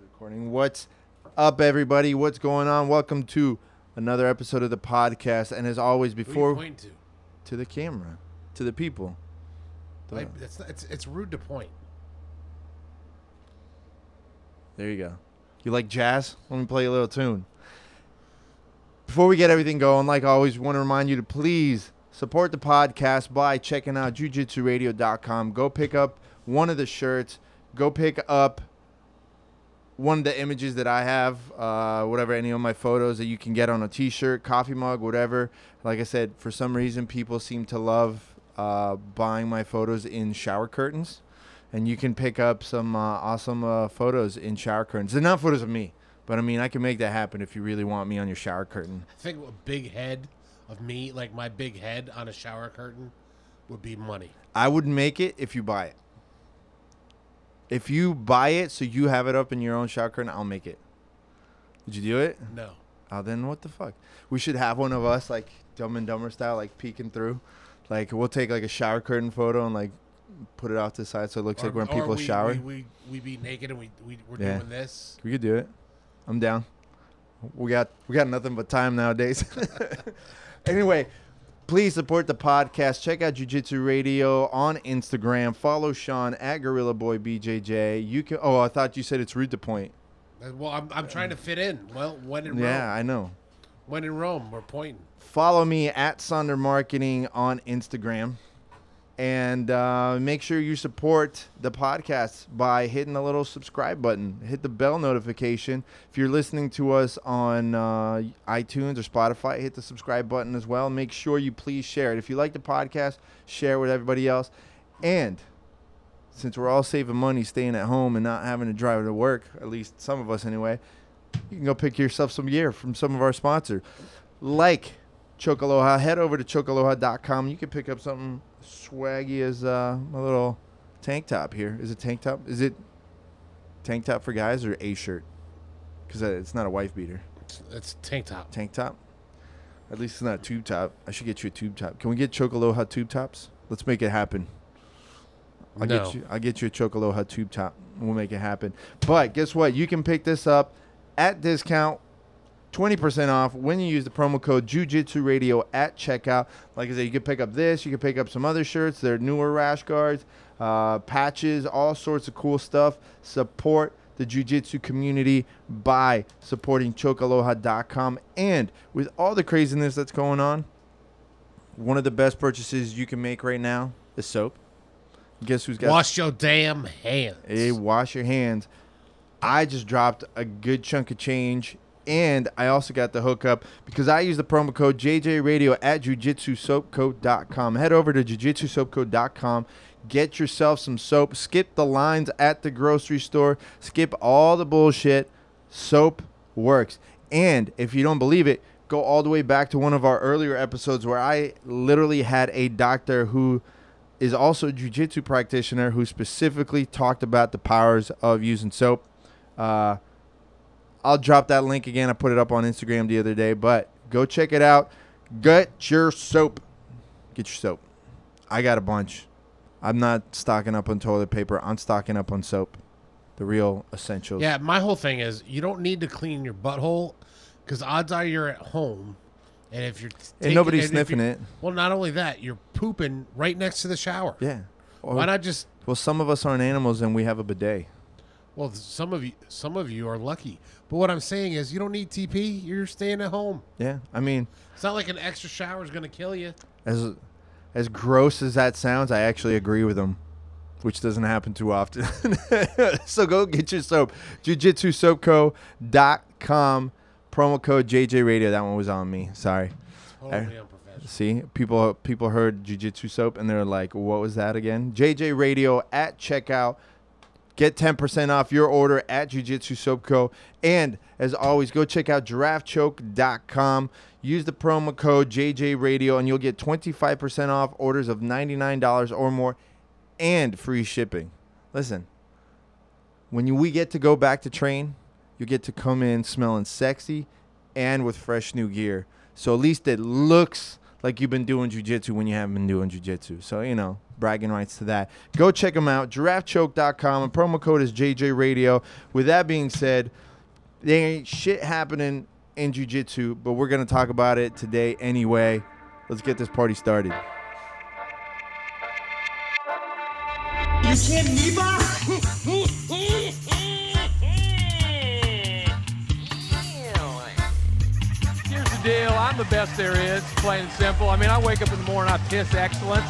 recording. What's up, everybody? What's going on? Welcome to another episode of the podcast. And as always, Who are you before to? to the camera, to the people. The- Like, it's, not- it's it's rude to point. There you go. You like jazz? Let me play a little tune. Before we get everything going, like always, we want to remind you to please support the podcast by checking out jujitsuradio.com. Go pick up one of the shirts. Go pick up one of the images that I have, uh, whatever, any of my photos that you can get on a t shirt, coffee mug, whatever. Like I said, for some reason, people seem to love uh, buying my photos in shower curtains and you can pick up some uh, awesome uh, photos in shower curtains. They're not photos of me, but I mean, I can make that happen if you really want me on your shower curtain. I think a big head of me, like my big head on a shower curtain, would be money. I would make it if you buy it. If you buy it so you have it up in your own shower curtain, I'll make it. Did you do it? No. Oh, then what the fuck? We should have one of us like Dumb and Dumber style, like peeking through. Like we'll take like a shower curtain photo and like put it off to the side so it looks like when people we, shower. We, we, we be naked and we, we, we're Yeah. doing this. We could do it. I'm down. We got we got nothing but time nowadays. anyway, please support the podcast. Check out Jiu Jitsu Radio on Instagram. Follow Sean at Gorilla Boy BJJ. You can. Oh, I thought you said it's rude to point. Uh, Well, I'm, I'm trying to fit in. Well, when in Yeah, Rome, I know. when in Rome, we're pointing. Follow me at Sonder Marketing on Instagram. And uh, make sure you support the podcast by hitting the little subscribe button. Hit the bell notification. If you're listening to us on uh, iTunes or Spotify, hit the subscribe button as well. Make sure you please share it. If you like the podcast, share it with everybody else. And since we're all saving money staying at home and not having to drive to work, at least some of us anyway, you can go pick yourself some gear from some of our sponsors. Like Chocaloha, head over to chocaloha.com. You can pick up something swaggy as uh, my little tank top here. Is it tank top? Is it tank top for guys or a shirt? Because it's not a wife beater. It's, it's tank top. Tank top? At least it's not a tube top. I should get you a tube top. Can we get Chocaloha tube tops? Let's make it happen. I'll No. get you. I'll get you a Chocaloha tube top. We'll make it happen. But guess what? You can pick this up at discount, twenty percent off when you use the promo code Jujitsu Radio at checkout. Like I said, you can pick up this. You can pick up some other shirts. They're newer rash guards, uh, patches, all sorts of cool stuff. Support the Jiu-Jitsu community by supporting Chocaloha.com. And with all the craziness that's going on, one of the best purchases you can make right now is soap. Guess who's got Wash your damn hands. Hey, wash your hands. I just dropped a good chunk of change, and I also got the hookup because I use the promo code JJRadio at jujitsusoapco.com. Head over to jujitsusoapco.com. Get yourself some soap. Skip the lines at the grocery store. Skip all the bullshit. Soap works. And if you don't believe it, go all the way back to one of our earlier episodes where I literally had a doctor who is also a jiu-jitsu practitioner who specifically talked about the powers of using soap. Uh, I'll drop that link again. I put it up on Instagram the other day, but go check it out. Get your soap. Get your soap. I got a bunch. I'm not stocking up on toilet paper. I'm stocking up on soap. The real essentials. Yeah, my whole thing is you don't need to clean your butthole because odds are you're at home, and if you're And nobody's and sniffing it. Well, not only that, you're pooping right next to the shower. Yeah. Or- Why not just? Well, some of us aren't animals and we have a bidet. Well, some of you, some of you are lucky. But what I'm saying is, you don't need TP. You're staying at home. Yeah. I mean, It's not like an extra shower is going to kill you. as as gross as that sounds, I actually agree with him, which doesn't happen too often. so go get your soap. JujitsuSoapCo.com. Promo code JJ Radio. That one was on me. Sorry. Totally unprofessional. See, people people heard Jiu-Jitsu soap and they're like, "What was that again?" JJ Radio at checkout. Get 10% off your order at Jiu-Jitsu Soap Co. And as always, go check out giraffechoke.com. Use the promo code JJ Radio and you'll get 25% off orders of $99 or more and free shipping. Listen, when you, we get to go back to train, you get to come in smelling sexy and with fresh new gear. So at least it looks like you've been doing jujitsu when you haven't been doing jujitsu. So, you know, bragging rights to that. Go check them out, giraffechoke.com, and promo code is JJ Radio. With that being said, there ain't shit happening in jujitsu, but we're to talk about it today anyway. Let's get this party started. You me, boss? Here's the deal. I'm the best there is, plain and simple. I mean, I wake up in the morning, I piss excellence,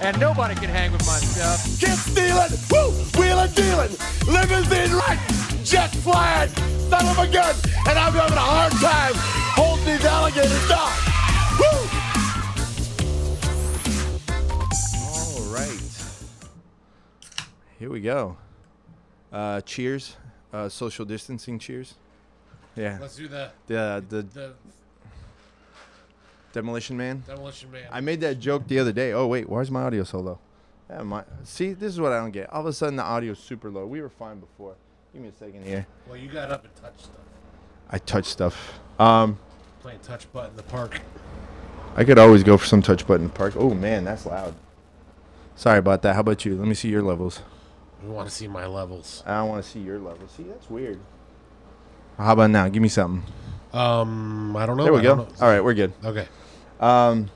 and nobody can hang with my stuff. Get stealing, woo, wheeling, dealing, limousine right, jet flying, son of a gun, and I'm having a hard time holding these alligators down. Woo! All right. Here we go. Uh, cheers. Uh, social distancing cheers. Yeah. Let's do the The, the the Demolition Man. demolition man. I made that joke the other day. Oh wait, where's my audio so low? Yeah, my, see, this is what I don't get. All of a sudden, the audio's super low. We were fine before. Give me a second here. well, you got up and touched stuff. I touch stuff. Um, Playing touch button in the park. I could always go for some touch button park. Oh man, that's loud. Sorry about that. How about you? Let me see your levels. We want to see my levels. I don't want to see your levels. See, that's weird. How about now? Give me something. Um, I don't know. There we I go. don't know. All right, we're good. Okay. Um,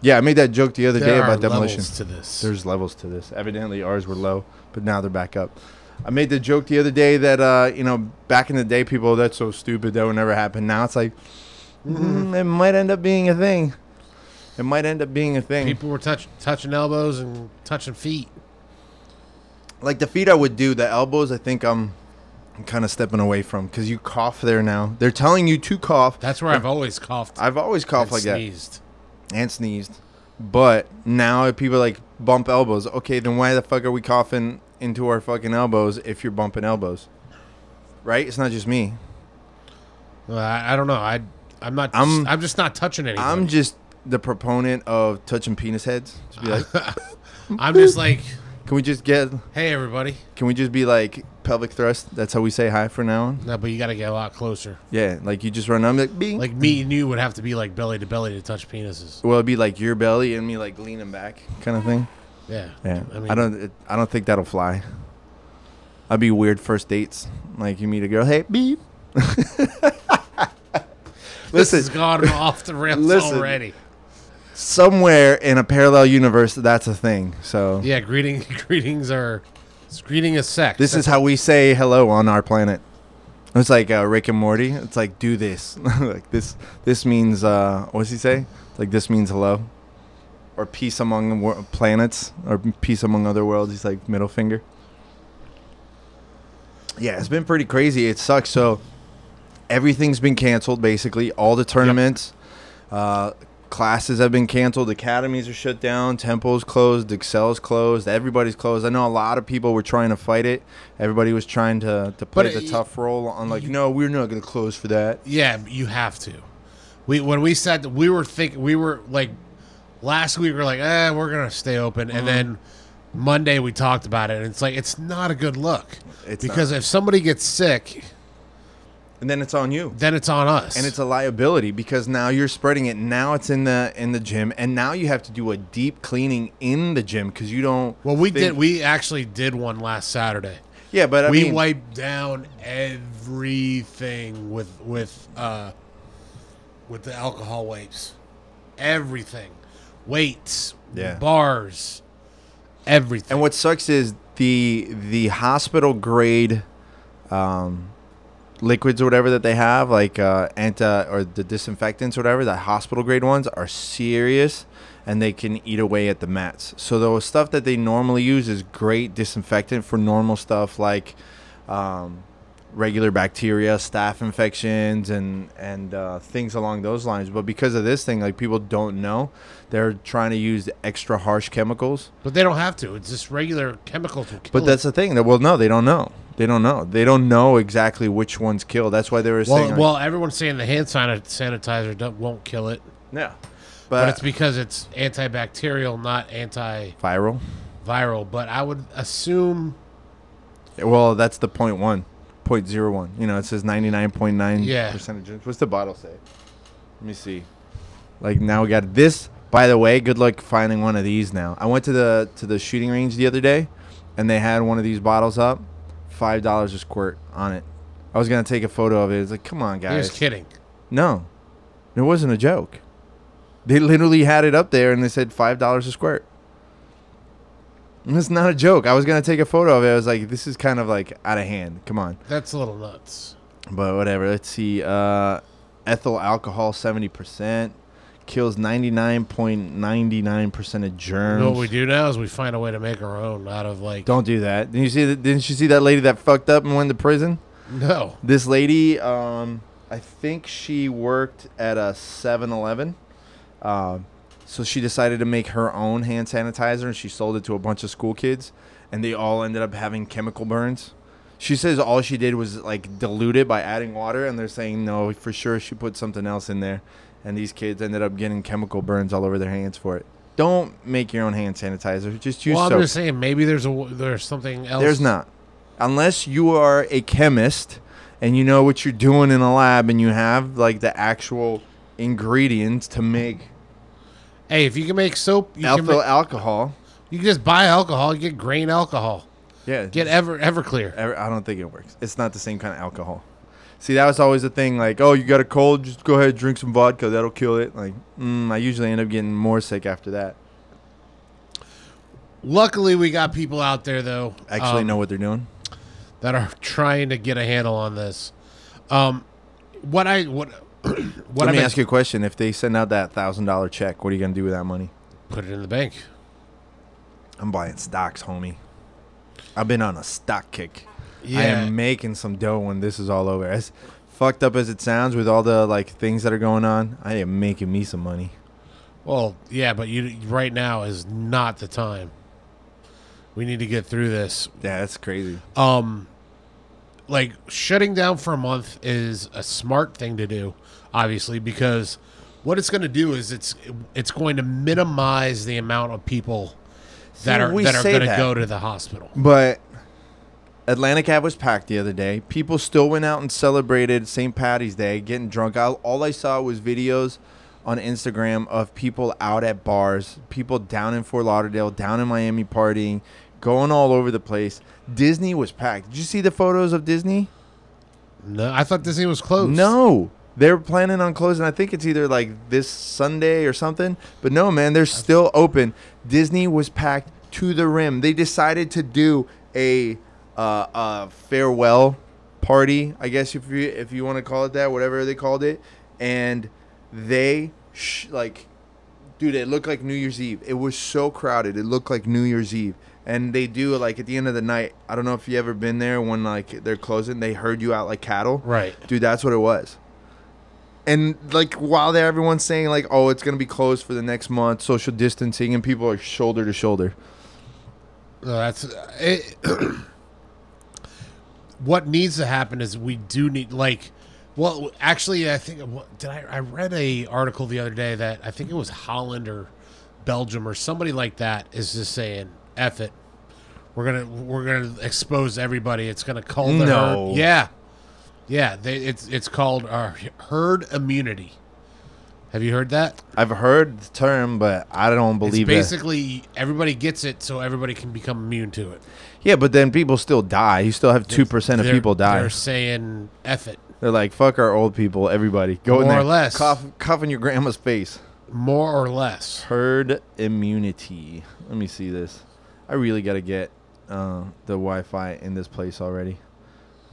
yeah, I made that joke the other There day about demolition. levels to this. There's levels to this. Evidently, ours were low, but now they're back up. I made the joke the other day that uh, you know, back in the day, people that's so stupid that would never happen. Now it's like, mm, it might end up being a thing. It might end up being a thing. People were touch, touching elbows and touching feet. like the feet, I would do. The elbows, I think I'm, I'm kind of stepping away from because you cough there now. They're telling you to cough. That's where I've always coughed. I've always coughed like that. sneezed. and sneezed. But now if people like bump elbows, okay, then why the fuck are we coughing into our fucking elbows if you're bumping elbows? Right? It's not just me. Well, I, I don't know. I I'm not. I'm- I'm, just not touching anybody. I'm just the proponent of touching penis heads. Just be like, I'm just like, can we just get? hey everybody. Can we just be like pelvic thrust? That's how we say hi for now on. No, but you got to get a lot closer. Yeah, like you just run. I'm like, bing. Like me and you would have to be like belly to belly to touch penises. well, it'd be like your belly and me like leaning back, kind of thing. Yeah. Yeah, I mean, I don't. It, I don't think that'll fly. I'd be weird first dates. Like you meet a girl, hey beep. This has Listen, gone off the rails Listen. already. Somewhere in a parallel universe, that's a thing. So Yeah. Greeting. Greetings are. Greeting is sex. this is how we say hello on our planet. It's like uh, Rick and Morty. It's like do this. like this. This means. Uh, what's he say? It's like this means hello, or peace among wor- planets, or peace among other worlds. He's like middle finger. Yeah, it's been pretty crazy. It sucks. So everything's been canceled. Basically, all the tournaments, uh, classes have been canceled. Academies are shut down. Temple's closed. Excel's closed. Everybody's closed. I know a lot of people were trying to fight it. Everybody was trying to to play But the it- tough role on like, no, we're not going to close for that. Yeah, you have to. We when we said we were thinking we were like last week we were like, eh, we're gonna stay open, Mm-hmm. and then Monday we talked about it, and it's like it's not a good look It's because if somebody gets sick, And then it's on you. then it's on us. and it's a liability because now you're spreading it. Now it's in the in the gym, and now you have to do a deep cleaning in the gym because you don't. well, we think- did. We actually did one last Saturday. yeah, but I we mean, wiped down everything with with uh with the alcohol wipes, everything, weights, Yeah. bars, everything. and what sucks is the the hospital grade um, liquids or whatever that they have, like uh, anti or the disinfectants or whatever, the hospital grade ones are serious. And they can eat away at the mats. So the stuff that they normally use is great disinfectant for normal stuff like um, regular bacteria, staph infections, and and uh, things along those lines. But because of this thing, like people don't know, they're trying to use extra harsh chemicals. But they don't have to. It's just regular chemicals But that's the thing. That well, no, they don't know. They don't know. They don't know exactly which ones kill. That's why they were well, saying. like- well, everyone's saying the hand sanitizer won't kill it, yeah, but, but, it's because it's antibacterial, not antiviral. viral. Viral. But I would assume, Well, that's the point one, point zero one. You know, it says ninety nine point nine Yeah. percentage. What's the bottle say? Let me see. Like now we got this. By the way, good luck finding one of these now. I went to the to the shooting range the other day, and they had one of these bottles up, five dollars a squirt on it. I was gonna take a photo of it. It's like, come on, guys. He was kidding. No, it wasn't a joke. They literally had it up there, and they said five dollars a squirt. And It's not a joke. I was gonna take a photo of it. I was like, this is kind of like out of hand. Come on. That's a little nuts. But whatever. Let's see. Uh, ethyl alcohol, seventy percent, kills ninety nine point ninety nine percent of You germs. know what we do now is we find a way to make our own out of like. Don't do that. Didn't you see? That, didn't you see that lady that fucked up and went to prison? No. This lady, um, I think she worked at a 7-Eleven. Um, so she decided to make her own hand sanitizer, and she sold it to a bunch of school kids, and they all ended up having chemical burns. She says all she did was like dilute it by adding water, and they're saying no, for sure she put something else in there, and these kids ended up getting chemical burns all over their hands for it. Don't make your own hand sanitizer. Just use Well, I'm just saying maybe there's a there's something else. There's not. Unless you are a chemist and you know what you're doing in a lab and you have like the actual ingredients to make Hey, if you can make soap, you ethyl make, alcohol. you can just buy alcohol. You get grain alcohol. Yeah. Get Ever Everclear. ever, I don't think it works. It's not the same kind of alcohol. See, that was always the thing. Like, oh, you got a cold, just go ahead, and drink some vodka. That'll kill it. Like, mm, I usually end up getting more sick after that. Luckily, we got people out there though. Actually, um, know what they're doing. that are trying to get a handle on this. Um, what I what what Let I me ask you a question. If they send out that thousand dollar check, what are you gonna do with that money? put it in the bank. I'm buying stocks, homie. I've been on a stock kick. I Yeah. am making some dough when this is all over. As fucked up as it sounds with all the like things that are going on, I am making me some money. Well, yeah, but you right now is not the time. We need to get through this. Yeah, that's crazy. Um, like shutting down for a month is a smart thing to do, obviously, because what it's going to do is it's it's going to minimize the amount of people that See, are that are going to go to the hospital. But Atlantic Ave was packed the other day. People still went out and celebrated St. Patty's Day, getting drunk. I, all I saw was videos on Instagram of people out at bars, people down in Fort Lauderdale, down in Miami partying, going all over the place. Disney was packed. Did you see the photos of Disney? No, I thought Disney was closed. No. They're planning on closing. I think it's either like this Sunday or something. But no, man, they're still open. Disney was packed to the rim. They decided to do a uh, a farewell party, I guess if you if you want to call it that, whatever they called it, and they sh- like, dude, it looked like New Year's Eve. It was so crowded. It looked like New Year's Eve. And they do like at the end of the night. I don't know if you ever been there when like they're closing. They herd you out like cattle. Right. Dude, that's what it was. And like while there, everyone's saying like, "Oh, it's gonna be closed for the next month, social distancing," and people are shoulder to shoulder. No, that's it, what needs to happen is we do need like well actually i think did i i read a article the other day that i think it was holland or belgium or somebody like that is just saying F it. We're gonna we're gonna expose everybody. It's gonna call the No. herd. Yeah. Yeah they, it's it's called uh, herd immunity. Have you heard that? I've heard the term, but I don't believe it's it. basically everybody gets it so everybody can become immune to it Yeah, but then people still die. You still have two percent of They're- people die. they're saying F it They're like, "Fuck our old people." Everybody, go in More there, or less. cough, cough in your grandma's face. more or less. Herd immunity. Let me see this. I really got to get uh, the Wi-Fi in this place already.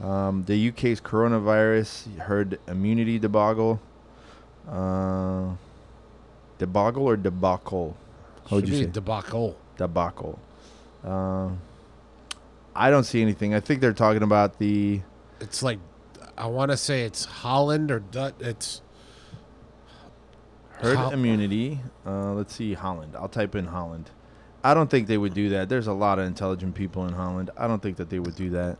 Um, the UK's coronavirus herd immunity debacle. Uh, debacle or debacle? How would Should you be say? debacle? debacle. Um, I don't see anything. I think they're talking about the. It's like I want to say it's Holland or Dut. It's Herd Hol- immunity. Uh, let's see, Holland. I'll type in Holland. I don't think they would do that. There's a lot of intelligent people in Holland. I don't think that they would do that.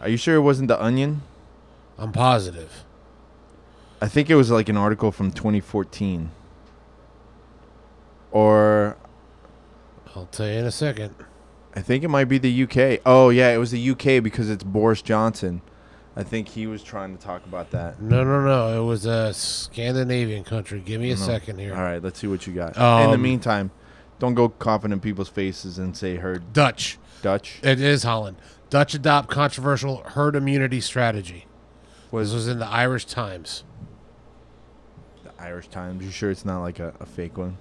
Are you sure it wasn't the Onion? I'm positive. I think it was like an article from 2014. Or I'll tell you in a second. I think it might be the UK. Oh yeah, it was the UK because it's Boris Johnson. I think he was trying to talk about that. No, no, no. It was a Scandinavian country. Give me a second here. All right, let's see what you got. In the Um, meantime, don't go coughing in people's faces and say herd Dutch. Dutch. It is Holland. Dutch adopt controversial herd immunity strategy. Was This was in the Irish Times. the Irish Times? You sure it's not like a, a fake one?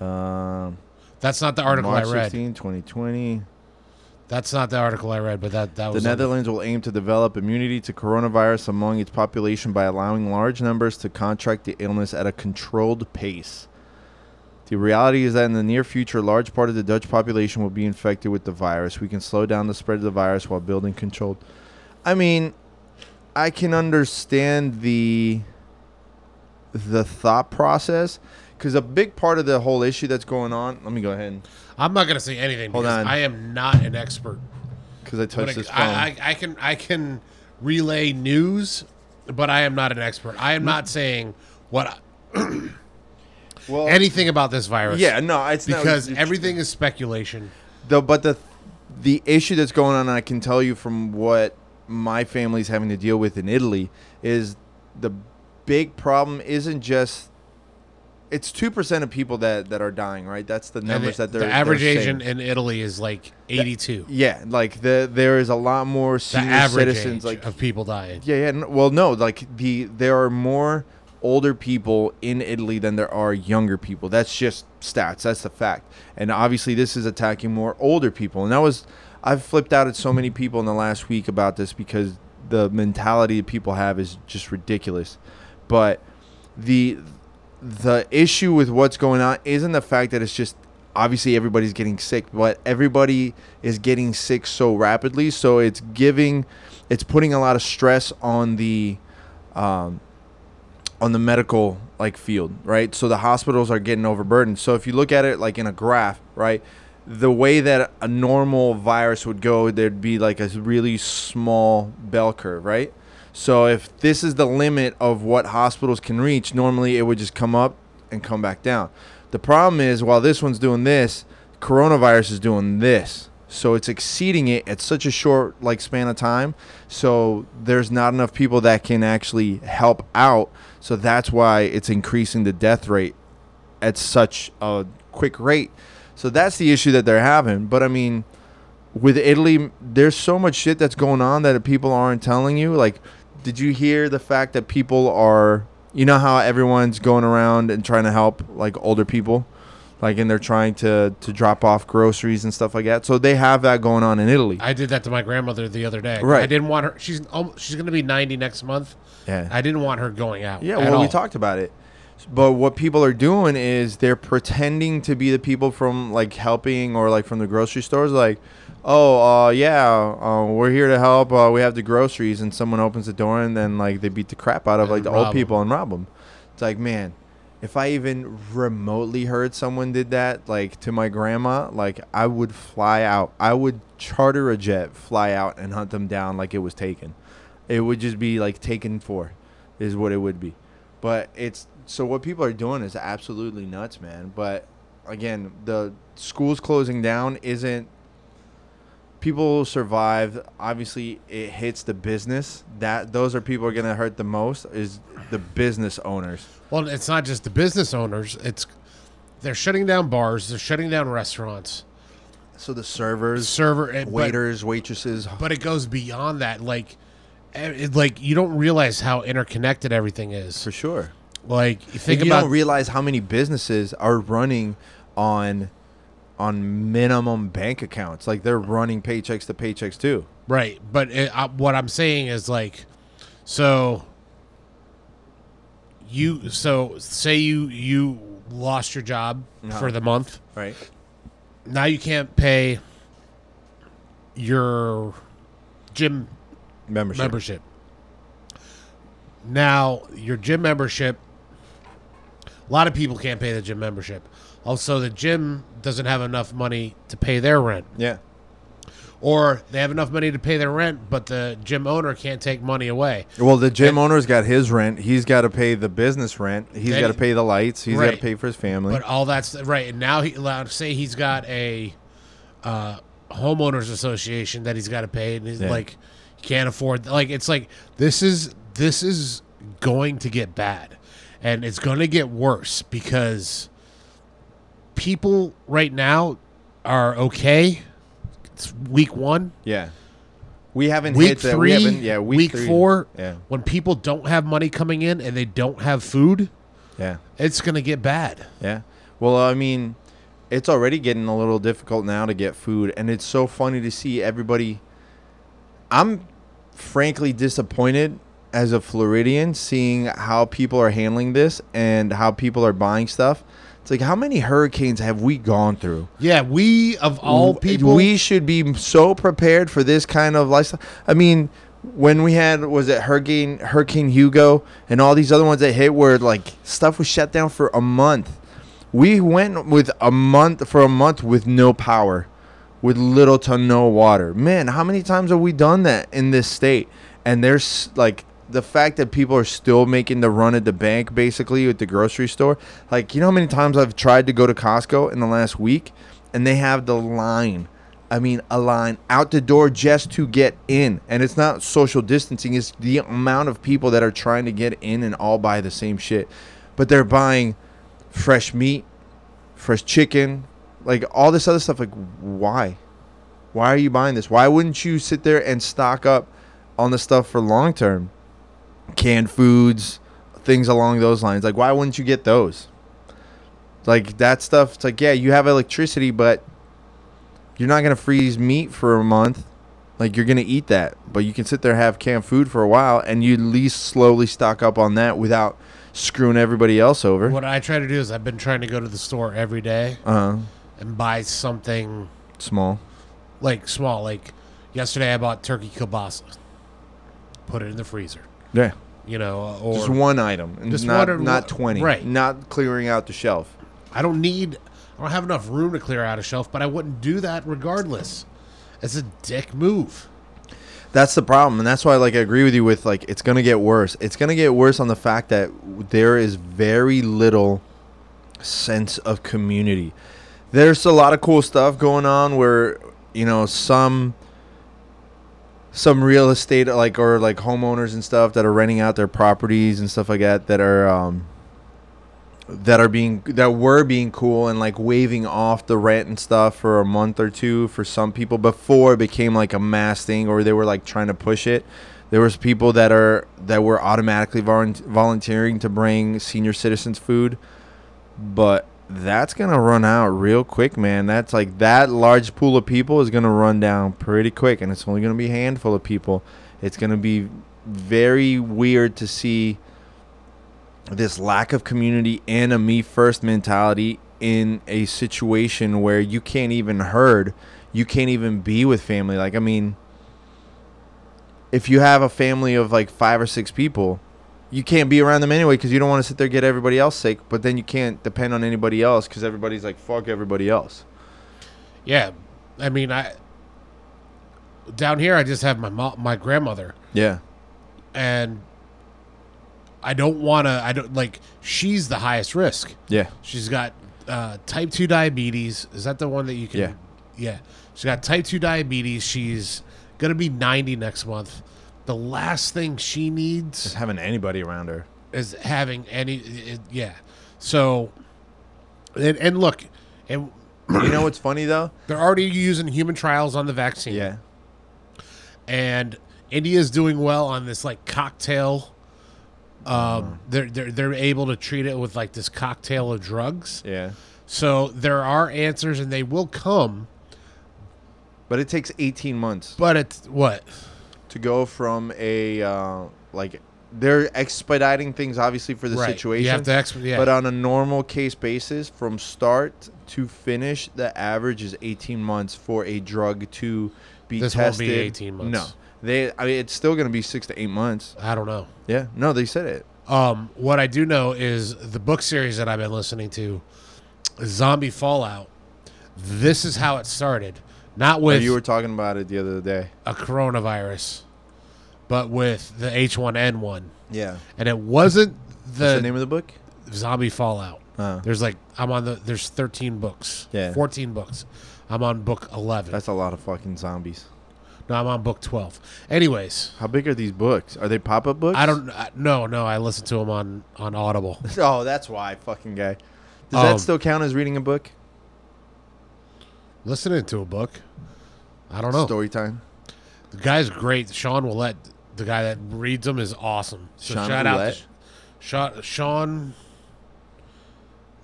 Um, That's not the article March I read. 16, 2020. That's not the article I read, but that that was on- Netherlands will aim to develop immunity to coronavirus among its population by allowing large numbers to contract the illness at a controlled pace. The reality is that in the near future, a large part of the Dutch population will be infected with the virus. We can slow down the spread of the virus while building controlled. I mean, I can understand the the thought process because a big part of the whole issue that's going on. Let me go ahead and I'm not going to say anything Hold because on. I am not an expert. because I touched I, this phone. I, I, I can I can relay news, but I am not an expert. I am mm. not saying what well, anything about this virus. yeah, no, it's not- because it's- everything is speculation. The but the the issue that's going on, I can tell you from what my family's having to deal with in Italy, is the big problem isn't just it's two percent of people that that are dying, right? That's the numbers the, that they're the average they're age in, Italy is like 82. yeah, like the there is a lot more the senior citizens, like of people dying. yeah, yeah. Well, no, like the there are more older people in Italy than there are younger people. That's just stats. That's the fact. And obviously, this is attacking more older people. And that was I've flipped out at so many people in the last week about this because the mentality that people have is just ridiculous. But the the issue with what's going on isn't the fact that it's just obviously everybody's getting sick, but everybody is getting sick so rapidly. So it's giving, it's putting a lot of stress on the, um, on the medical like field, right? So the hospitals are getting overburdened. So if you look at it like in a graph, right, the way that a normal virus would go, there'd be like a really small bell curve, right? So if this is the limit of what hospitals can reach, normally it would just come up and come back down. The problem is while this one's doing this, coronavirus is doing this. So it's exceeding it at such a short like span of time. So there's not enough people that can actually help out. So that's why it's increasing the death rate at such a quick rate. So that's the issue that they're having. But I mean, with Italy, there's so much shit that's going on that people aren't telling you. Like, did you hear the fact that people are, you know, how everyone's going around and trying to help like older people, like, and they're trying to to drop off groceries and stuff like that. So they have that going on in Italy. I did that to my grandmother the other day. Right. I didn't want her. She's almo- she's going to be 90 next month. yeah. I didn't want her going out. Yeah, well, we talked about it. But what people are doing is they're pretending to be the people from like helping or like from the grocery stores. Like, oh, uh, yeah, uh, we're here to help. Uh, we have the groceries, and someone opens the door, and then like they beat the crap out of like the old people and rob them. It's like, man, if I even remotely heard someone did that, like to my grandma, like I would fly out. I would charter a jet, fly out, and hunt them down like it was taken. It would just be like taken for, is what it would be. But it's so what people are doing is absolutely nuts, man. But again, the schools closing down isn't. People survive. Obviously, it hits the business. That those are people who are gonna hurt the most. Is the business owners. Well, it's not just the business owners. It's they're shutting down bars. They're shutting down restaurants. So the servers, Server but- waiters, waitresses. but, it goes beyond that. Like, eh, it, like you don't realize how interconnected everything is. For sure. Like, you think and you about don't realize how many businesses are running on on minimum bank accounts. Like they're running paychecks to paychecks too. Right, but it, uh, what I'm saying is like, so you so say you you lost your job Uh-huh. for the month. Right. Now you can't pay your gym Membership. membership. Now your gym membership. A lot of people can't pay the gym membership. Also, the gym doesn't have enough money to pay their rent. Yeah. or they have enough money to pay their rent, but the gym owner can't take money away. Well, the gym owner's got his rent. He's got to pay the business rent. He's Then- got to pay the lights. He's got Right. to pay for his family. But all that's right. And now he allowed say he's got a uh, homeowners association that he's got to pay, and he's Yeah. like can't afford like it's like this is this is going to get bad and it's going to get worse because people right now are okay it's week 1 Yeah. We haven't week hit the, three, we haven't, yeah, week, week three. four, Yeah. when people don't have money coming in and they don't have food, Yeah. it's gonna get bad. Yeah. Well, I mean, it's already getting a little difficult now to get food, and it's so funny to see everybody. I'm frankly disappointed as a Floridian seeing how people are handling this and how people are buying stuff. It's like how many hurricanes have we gone through? Yeah, we of all people, we should be so prepared for this kind of lifestyle. I mean, when we had was it Hurricane Hurricane Hugo and all these other ones that hit where like stuff was shut down for a month. We went with a month for a month with no power, with little to no water. Man, how many times have we done that in this state? And there's like the fact that people are still making the run at the bank basically at the grocery store. Like, you know how many times I've tried to go to Costco in the last week and they have the line. I mean, a line out the door just to get in. And it's not social distancing, it's the amount of people that are trying to get in and all buy the same shit. But they're buying fresh meat, fresh chicken, like all this other stuff. Like, why? Why are you buying this? Why wouldn't you sit there and stock up on the stuff for long term? Canned foods, things along those lines. Like, why wouldn't you get those? Like that stuff. It's like, yeah, you have electricity, but you're not gonna freeze meat for a month. Like you're gonna eat that, but you can sit there and have canned food for a while, and you at least slowly stock up on that without screwing everybody else over. what I try to do is I've been trying to go to the store every day Uh, and buy something small. like small. Like yesterday, I bought turkey kielbasa, put it in the freezer. Yeah. You know, uh, or Just one item, and Just not one not twenty. right. Not clearing out the shelf. I don't need. I don't have enough room to clear out a shelf, but I wouldn't do that regardless. It's a dick move. That's the problem, and that's why like I agree with you with like it's gonna get worse. It's gonna get worse on the fact that there is very little sense of community. There's a lot of cool stuff going on where you know some some real estate like or like homeowners and stuff that are renting out their properties and stuff like that that are um that are being that were being cool and like waving off the rent and stuff for a month or two for some people before it became like a mass thing or they were like trying to push it. There was people that are that were automatically volunteering to bring senior citizens food but that's gonna run out real quick man that's like that large pool of people is gonna run down pretty quick and it's only gonna be a handful of people it's gonna be very weird to see this lack of community and a me first mentality in a situation where you can't even herd, you can't even be with family. Like I mean, if you have a family of like five or six people, you can't be around them anyway because you don't want to sit there and get everybody else sick. But then you can't depend on anybody else because everybody's like fuck everybody else. Yeah, I mean, I down here I just have my mom, my grandmother, Yeah, and I don't want to. I don't like. She's the highest risk. yeah, She's got uh, type two diabetes. Is that the one that you can? Yeah. Yeah. She's got type two diabetes. She's gonna be ninety next month. The last thing she needs just having anybody around her. is having any. It, yeah. So, and, and look, and you know what's funny though? they're already using human trials on the vaccine. Yeah, and India's doing well on this like cocktail. Um, they're they're they're able to treat it with like this cocktail of drugs. yeah. So there are answers, and they will come. But it takes 18 months. But it's what? To go from a uh, like they're expediting things obviously for the Right. situation. You have to exp- yeah. But on a normal case basis, from start to finish, the average is 18 months for a drug to be tested. This won't be 18 months. No, they. I mean, it's still going to be six to eight months. I don't know. Yeah. No, they said it. Um, what I do know is the book series that I've been listening to, Zombie Fallout. This is how it started, not Oh, with you were talking about it the other day. a coronavirus, but with the H1N1, Yeah. and it wasn't What's the, the name of the book? Zombie Fallout. Uh, There's like I'm on the there's 13 books. Yeah. 14 books. I'm on book 11. that's a lot of fucking zombies. No, I'm on book twelve. Anyways, How big are these books? Are they pop up books? I don't. I, no, no, I listen to them on on Audible. Oh, that's why, fucking guy. Does Um, that still count as reading a book? Listening to a book. I don't know. Story time. The guy's great. Sean Willett, the guy that reads them, is awesome. So Sean shout out Willett? to Sean. Sean.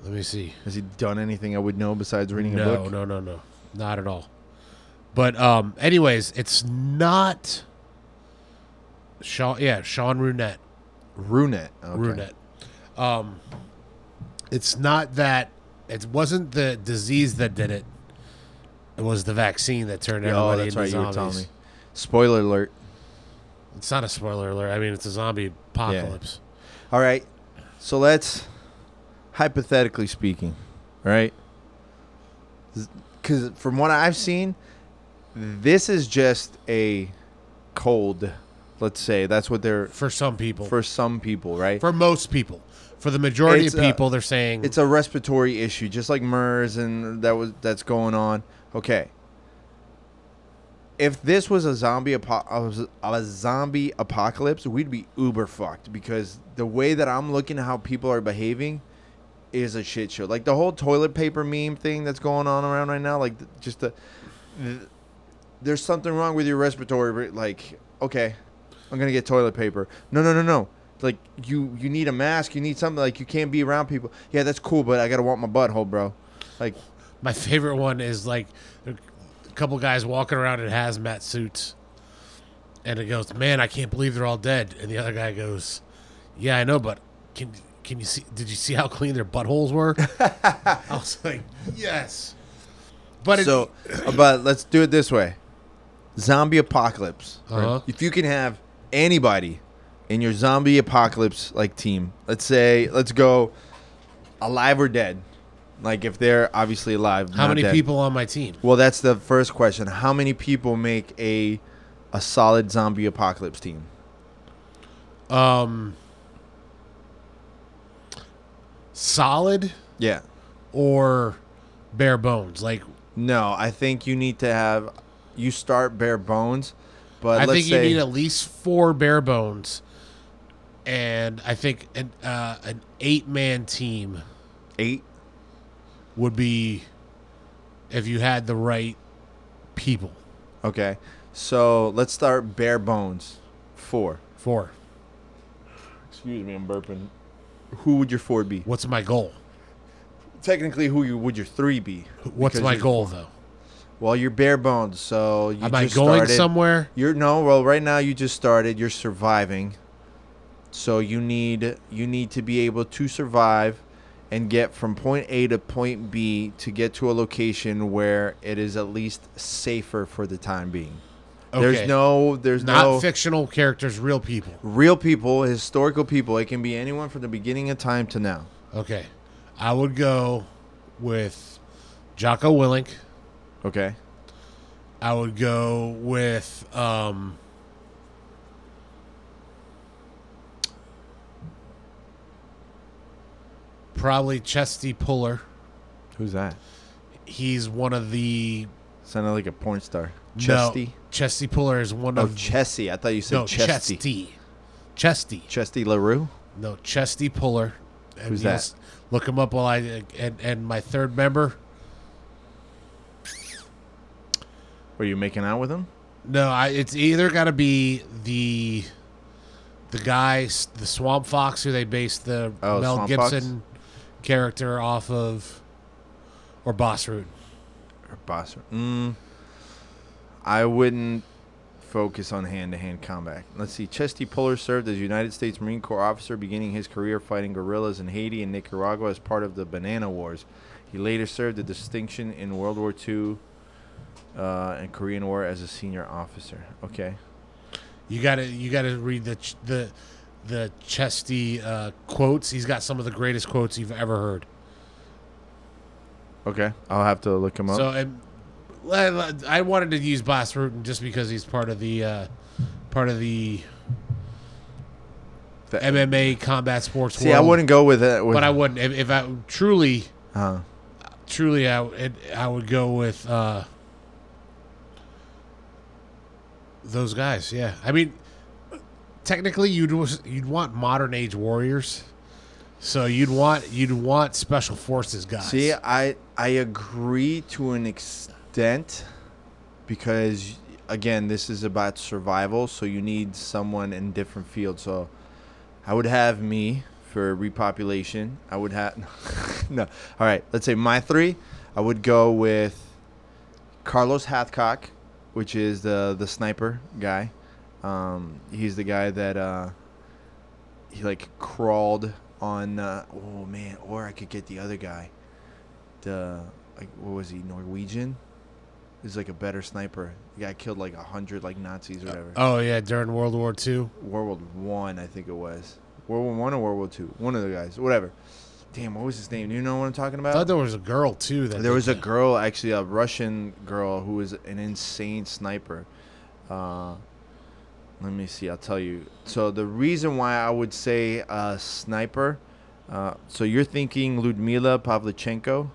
Let me see. Has he done anything I would know besides reading a book? no, no, no, no, not at all. But um, anyways, it's not Sean. Yeah, Sean Runnette. Runnette. Okay. Runnette. Um, it's not that. It wasn't the disease that did it. It was the vaccine that turned Yeah, everybody oh, that's into right. Zombies. Spoiler alert. It's not a spoiler alert. I mean, it's a zombie apocalypse. All right. So let's, hypothetically speaking, right? Because from what I've seen, this is just a cold, let's say. That's what they're, For some people, for some people, right? for most people, for the majority It's of a- people, they're saying it's a respiratory issue, just like MERS and that was that's going on. Okay. If this was a zombie apo- a zombie apocalypse, we'd be uber fucked because the way that I'm looking at how people are behaving is a shit show. Like the whole toilet paper meme thing that's going on around right now, like just the, th- there's something wrong with your respiratory. Like, okay, I'm gonna get toilet paper. No, no, no, no. Like you, you need a mask. You need something. Like you can't be around people. Yeah, that's cool, but I gotta want my butthole, bro. Like, my favorite one is like a couple guys walking around in hazmat suits, and it goes, "Man, I can't believe they're all dead." And the other guy goes, "Yeah, I know, but can can you see? Did you see how clean their buttholes were?" I was like, "Yes." But it, so, but let's do it this way: zombie apocalypse. Uh-huh. If you can have anybody in your zombie apocalypse like team, let's say, let's go alive or dead. Like if they're obviously alive. how many dead. people on my team? Well, that's the first question. How many people make a a solid zombie apocalypse team? Um, solid Yeah. or bare bones? Like No, I think you need to have you start bare bones, but I think you need at least four bare bones, and I think an uh, an eight man team eight. Would be if you had the right people. Okay, so let's start bare bones. Four. Four. Excuse me, I'm burping. Who would your four be? What's my goal? Technically, who you, would your three be? What's Because my you're- goal though? Well, you're bare bones, so you Am I just going started- somewhere? You're no. Well, right now you just started. You're surviving, so you need you need to be able to survive and get from point A to point B to get to a location where it is at least safer for the time being. Okay. There's no. There's Not no fictional characters, real people. real people, historical people. It can be anyone from the beginning of time to now. Okay. I would go with Jocko Willink. Okay. I would go with um probably Chesty Puller. Who's that? He's one of the Sounded like a porn star. no, Chesty. Chesty Puller is one Oh, of Oh, Chesty. I thought you said no Chesty. Chesty. Chesty. Chesty LaRue. No, Chesty Puller. And Who's that? Look him up while I and and my third member. Were you making out with him? No, I, it's either got to be the the guy, the Swamp Fox, who they based the Oh, Mel Swamp Fox? Gibson character off of, or Boss Rude. Or boss? Mm, I wouldn't focus on hand-to-hand combat. Let's see. Chesty Puller served as United States Marine Corps officer, beginning his career fighting guerrillas in Haiti and Nicaragua as part of the Banana Wars. He later served a distinction in World War II uh, and Korean War as a senior officer. Okay. You got to you got to read the ch- the the Chesty uh, quotes. He's got some of the greatest quotes you've ever heard. Okay. I'll have to look him up. So and, I wanted to use Bas Rutten just because he's part of the uh, part of the The- MMA combat sports see, world. I wouldn't go with it. With, but I wouldn't if, if I truly uh, truly I would I would go with uh those guys. Yeah, I mean, technically, you'd you'd want modern age warriors. So you'd want you'd want special forces guys. See, I I agree to an extent because again, this is about survival, so you need someone in different fields. So I would have me for repopulation. I would have no. All right, let's say my three. I would go with Carlos Hathcock, which is the the sniper guy. Um, he's the guy that uh, he like crawled on. Uh, oh man, or I could get the other guy. The like, what was he? Norwegian. He's like a better sniper. The guy killed like a hundred like Nazis or whatever. oh yeah, during World War II. World War One, I, think it was. World War One or World War Two. One of the guys, whatever. Damn, what was his name? Do you know what I'm talking I about? thought there was a girl too. There was a girl, actually, a Russian girl who was an insane sniper. Uh, let me see. I'll tell you. So the reason why I would say a sniper. Uh, so you're thinking Ludmila Pavlichenko,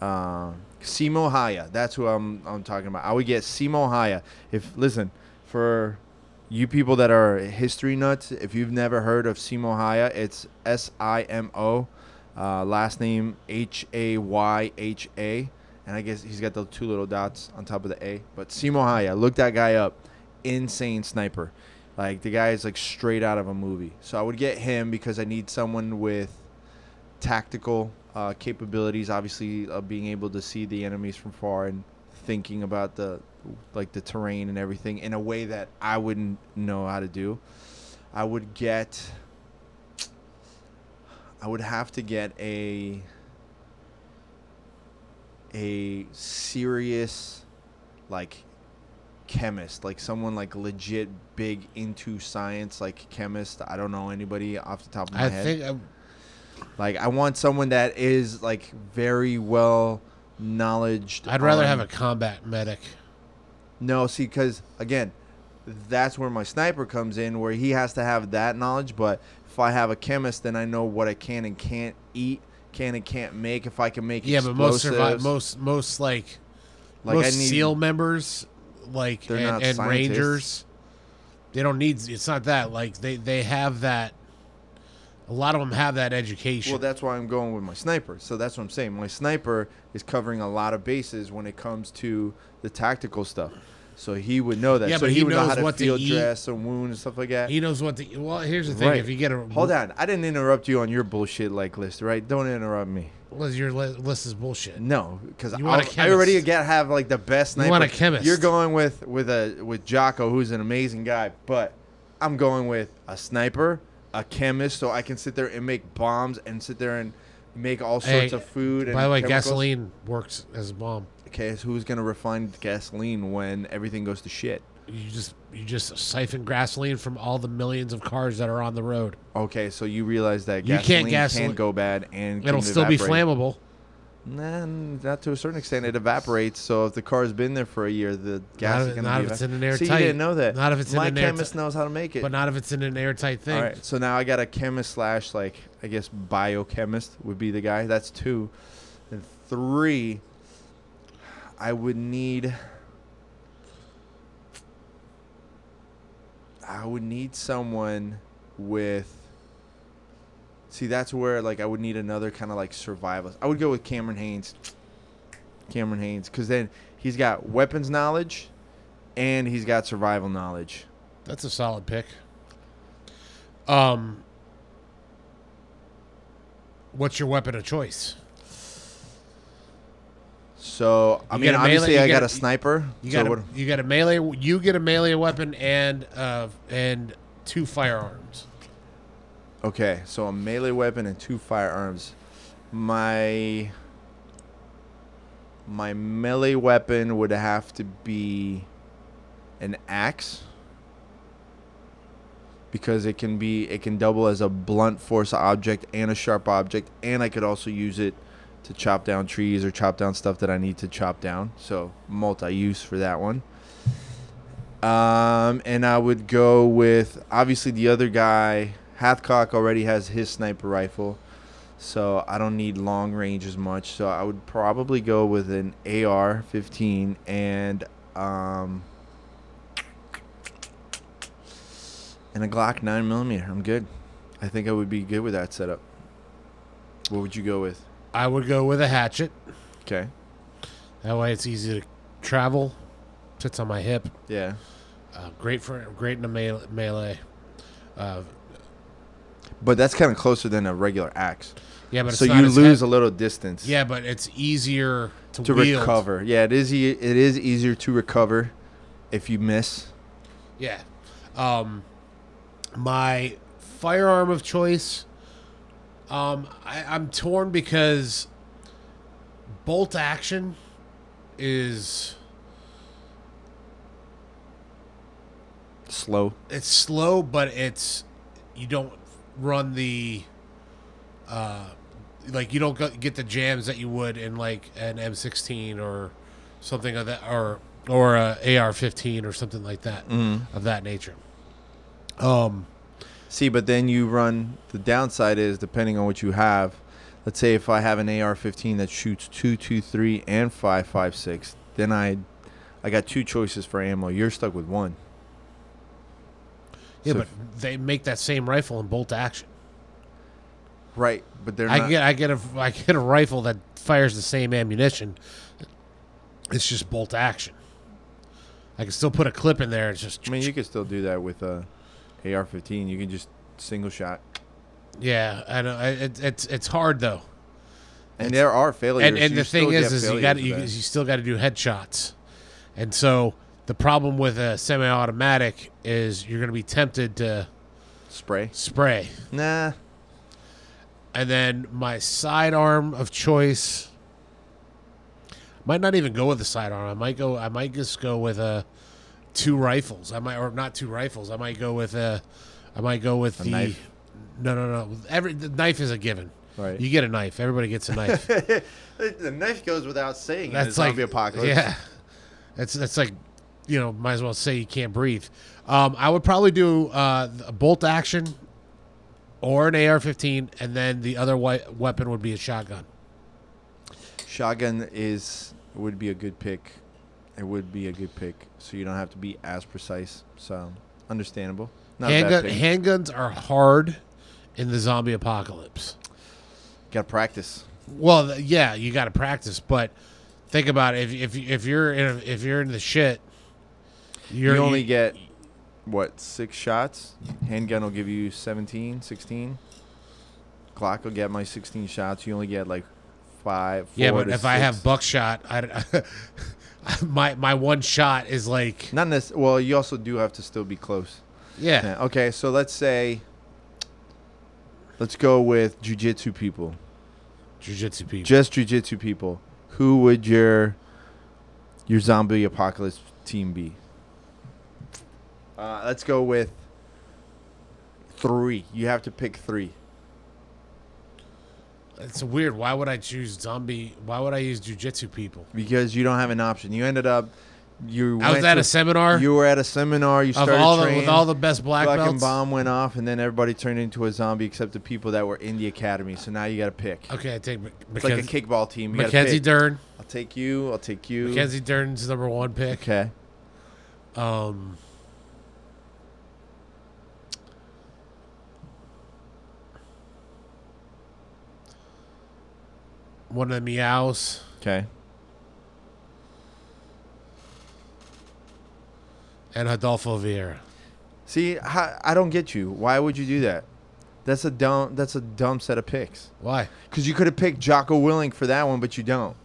uh, Simo Häyhä. That's who I'm I'm talking about. I would get Simo Häyhä. If listen for you people that are history nuts, if you've never heard of Simo Häyhä, it's S I M O, uh, last name H A Y H A, and I guess he's got the two little dots on top of the A. But Simo Häyhä, look that guy up, insane sniper, like the guy is like straight out of a movie. So I would get him because I need someone with tactical uh, capabilities, obviously uh, being able to see the enemies from far and thinking about the like the terrain and everything in a way that I wouldn't know how to do. I would get I would have to get a a serious like chemist, like someone like legit big into science like chemist. I don't know anybody off the top of my I head. think uh, Like I want someone that is like very well knowledge. I'd rather have a combat medic. no. See, because again, that's where my sniper comes in, where he has to have that knowledge. But if I have a chemist, then I know what I can and can't eat, can and can't make. If I can make Yeah, but most survive, most most like, like most I need, SEAL members, like They're and, and. Rangers, they don't need. It's not that like they they have that. A lot of them have that education. Well, that's why I'm going with my sniper. So that's what I'm saying. My sniper is covering a lot of bases when it comes to the tactical stuff. So he would know that. Yeah, so but he, he would know knows how to what to field eat. dress and wound and stuff like that. he knows what to. Well, here's the thing: Right. if you get a Hold on, I didn't interrupt you on your bullshit like list, right? Don't interrupt me. well, your list is bullshit. No, because You want a I already get have like the best You want a chemist. You're going with with a with Jocko, who's an amazing guy, but I'm going with a sniper, a chemist, so I can sit there and make bombs and sit there and make all sorts Hey, of food. And By the way, chemicals. gasoline works as a bomb. Okay, so who's gonna refine gasoline when everything goes to shit? You just you just siphon gasoline from all the millions of cars that are on the road. Okay, so you realize that You gasoline can't gasoline- can go bad and It'll can still be evaporate. flammable. Nah, not to a certain extent. It evaporates. So if the car's been there for a year, the gas Not is if- going to not be. if it's in an airtight- See, you didn't know that. not if it's in My an airtight- chemist knows how to make it. But not if it's in an airtight thing. All right. So now I got a chemist slash like I guess biochemist would be the guy. That's two, and three. I would need. I would need someone with. See, that's where like I would need another kind of like survivalist. I would go with Cameron Hanes. Cameron Hanes, because then he's got weapons knowledge, and he's got survival knowledge. That's a solid pick. Um, what's your weapon of choice? So I You mean, a melee- obviously, I got a- a sniper. You so got a, you got a melee. You get a melee weapon and uh and two firearms. okay, so a melee weapon and two firearms. My my melee weapon would have to be an axe because it can be it can double as a blunt force object and a sharp object, and I could also use it to chop down trees or chop down stuff that I need to chop down. So multi-use for that one. Um, and I would go with obviously the other guy. Hathcock already has his sniper rifle, so I don't need long range as much. So I would probably go with an AR-15 and um, and a Glock nine millimeter. I'm good. I think I would be good with that setup. What would you go with? I would go with a hatchet. Okay. That way, it's easy to travel. Sits on my hip. Yeah. Uh, great for great in a mele- melee. Uh, But that's kind of closer than a regular axe. yeah, but so you lose a little distance. Yeah, but it's easier to, To wield. recover. Yeah, it is. E- it is easier to recover if you miss. Yeah. Um, my firearm of choice. Um, I, I'm torn because bolt action is Slow. it's slow, but it's you don't run the uh like you don't get the jams that you would in like an M16 or something of that or or a AR15 or something like that of that nature. Um, See, but then you run. The downside is depending on what you have. Let's say if I have an AR-15 that shoots two, two, three, and five, five, six, then I, I got two choices for ammo. You're stuck with one. yeah, So but they make that same rifle in bolt action. Right, but they're I not. get I get a I get a rifle that fires the same ammunition. It's just bolt action. I can still put a clip in there. It's just I mean, you could still do that with a AR-15. You can just single shot. yeah. I know I- it, it's it's hard though. And there are failures. and and the thing is, is you got you, you still got to do headshots, and so the problem with a semi-automatic is you're going to be tempted to spray. spray, Nah, and then my sidearm of choice might not even go with the sidearm. I might go. I might just go with a two rifles. I might or not two rifles. I might go with a. I might go with A the. knife? No, no, no. Every the knife is a given. Right. You get a knife. Everybody gets a knife. the knife goes without saying. That's like apocalypse. Yeah, that's that's like you know might as well say you can't breathe. Um, I would probably do uh, a bolt action or an AR-15, and then the other we- weapon would be a shotgun. Shotgun is would be a good pick. It would be a good pick, so you don't have to be as precise. So understandable. Not Handgun, handguns are hard in the zombie apocalypse. Got to practice. Well, th- yeah, you got to practice, but think about it. If if if you're in a, if you're in the shit, you're you only get what six shots. Handgun will give you 17, 16. Glock will get my 16 shots. You only get like five. yeah, but if I have buckshot, I my my one shot is like not this. Well, you also do have to still be close. yeah. Yeah, okay, so let's say, let's go with jujitsu people. Jiu-jitsu people. Just jujitsu people. Who would your your zombie apocalypse team be? Uh, let's go with three. You have to pick three. It's weird. Why would I choose zombie? Why would I use jujitsu people? because you don't have an option. You ended up you. I was at to- a seminar You were at a seminar. You started all the, with all the best black fucking belts. bomb went off, and then everybody turned into a zombie except the people that were in the academy. So now you got to pick. Okay, I take Mc- It's like a kickball team. You Mackenzie. Dern. I'll take you. I'll take you. Mackenzie Dern's number one pick. Okay. Um, one of the Miyaos. Okay. and Rodolfo Vieira. See, I, I don't get you. Why would you do that? That's a dumb. That's a dumb set of picks. Why? Because you could have picked Jocko Willink for that one, but you don't.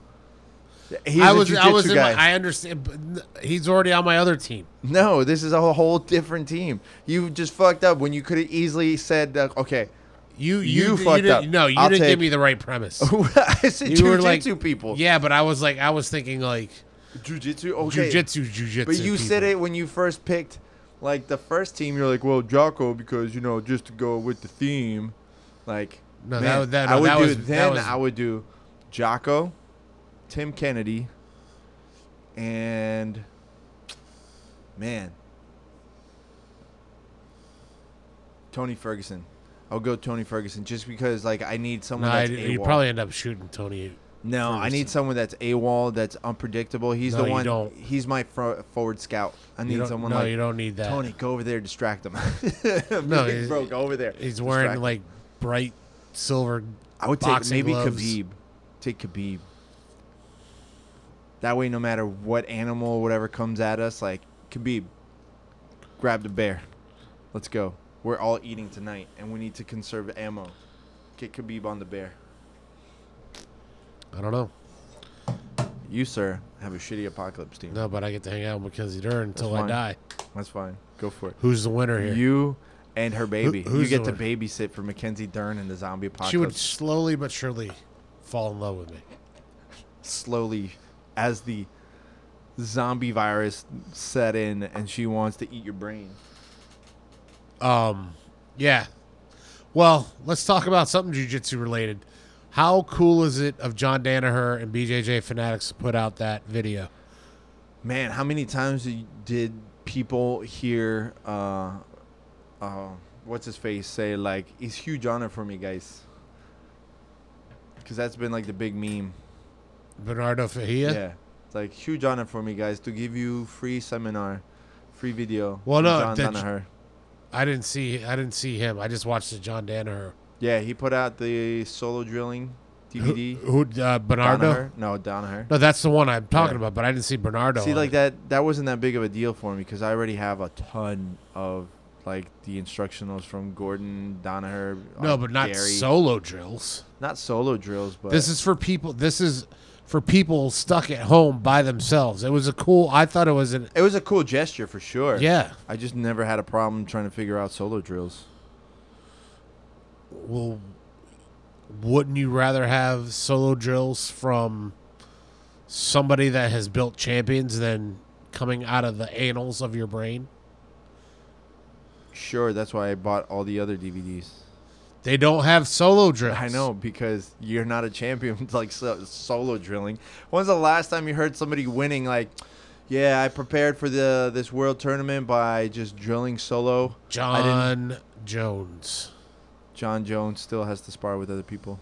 He's I was I was my, I understand. But he's already on my other team. no, this is a whole different team. You just fucked up when you could have easily said, uh, "Okay, You You you, fucked didn't, up. No, you I'll didn't take- give me the right premise. I said You were like jujitsu people." Yeah, but I was like I was thinking like jujitsu. Okay, jujitsu, jujitsu. But you said people. it when you first picked, like the first team. You're like, well, Jocko, because you know, just to go with the theme. Like, No, man, that was- that- I would that do. was- that then was- I would do Jocko, Tim Kennedy, and man, Tony Ferguson. I'll go Tony Ferguson just because like I need No, someone I, that's you AWOL. probably end up shooting Tony No, I need someone that's AWOL, that's unpredictable. He's No, the you one. don't. He's my fro- forward scout. I You need don't- someone no, like you don't need that. Tony. Go over there, distract him. No, he's- bro, go over there. He's wearing distract him. like bright silver. I would take boxing maybe gloves. Khabib. Take Khabib. That way, no matter what animal, whatever comes at us, like Khabib, grab the bear. Let's go. We're all eating tonight, and we need to conserve ammo. Get Khabib on the bear. I don't know. You, sir, have a shitty apocalypse team. No, but I get to hang out with Mackenzie Dern until I die. That's fine. Go for it. Who's the winner here? You and her baby. you who's get to babysit for Mackenzie Dern in the zombie apocalypse. she would slowly but surely fall in love with me. slowly as the zombie virus set in and she wants to eat your brain. Um, yeah. Well, let's talk about something jujitsu related. How cool is it of John Danaher and BJJ Fanatics to put out that video? Man, how many times did- people hear uh uh what's his face say like it's huge honor for me guys. Cuz that's been like the big meme. Bernardo Faria? Yeah. It's like huge honor for me guys to give you free seminar, free video. Well, no, John Danaher. I didn't see I didn't see him. I just watched the John Danaher. Yeah, he put out the solo drilling DVD. Who, who uh, Bernardo? Danaher? No, Donaher. No, that's the one I'm talking Yeah. about, but I didn't see Bernardo. See, like it. that, that wasn't that big of a deal for me because I already have a ton of like the instructionals from Gordon Donaher. No, but not Gary. solo drills. not solo drills, but This is for people. This is for people stuck at home by themselves. It was a cool. I thought it was an it was a cool gesture for sure. yeah. I just never had a problem trying to figure out solo drills. Well, wouldn't you rather have solo drills from somebody that has built champions than coming out of the annals of your brain? Sure, that's why I bought all the other DVDs. They don't have solo drills. I know because you're not a champion like so, solo drilling. When's the last time you heard somebody winning like? Yeah, I prepared for the this world tournament by just drilling solo. Jon Jones. Jon Jones still has to spar with other people.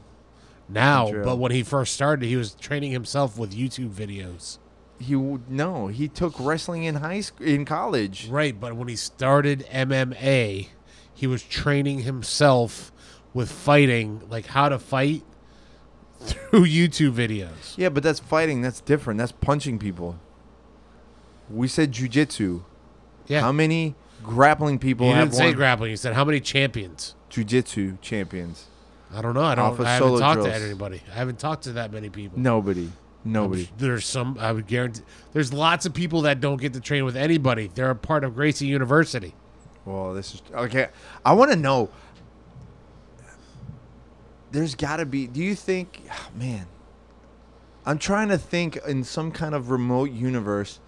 Now, but when he first started, he was training himself with YouTube videos. He no, he took wrestling in high school, in college. Right, but when he started MMA, he was training himself with fighting, like how to fight through YouTube videos. Yeah, but that's fighting. That's different. That's punching people. We said jujitsu. Yeah. How many grappling people you have didn't say won grappling. You said how many champions? jujitsu champions? I don't know. I don't. I haven't talked to anybody. I haven't talked to that many people. Nobody. Nobody. There's some. I would guarantee. There's lots of people that don't get to train with anybody. They're a part of Gracie University. Well, this is okay. I want to know. There's got to be. Do you think, ah, man? I'm trying to think in some kind of remote universe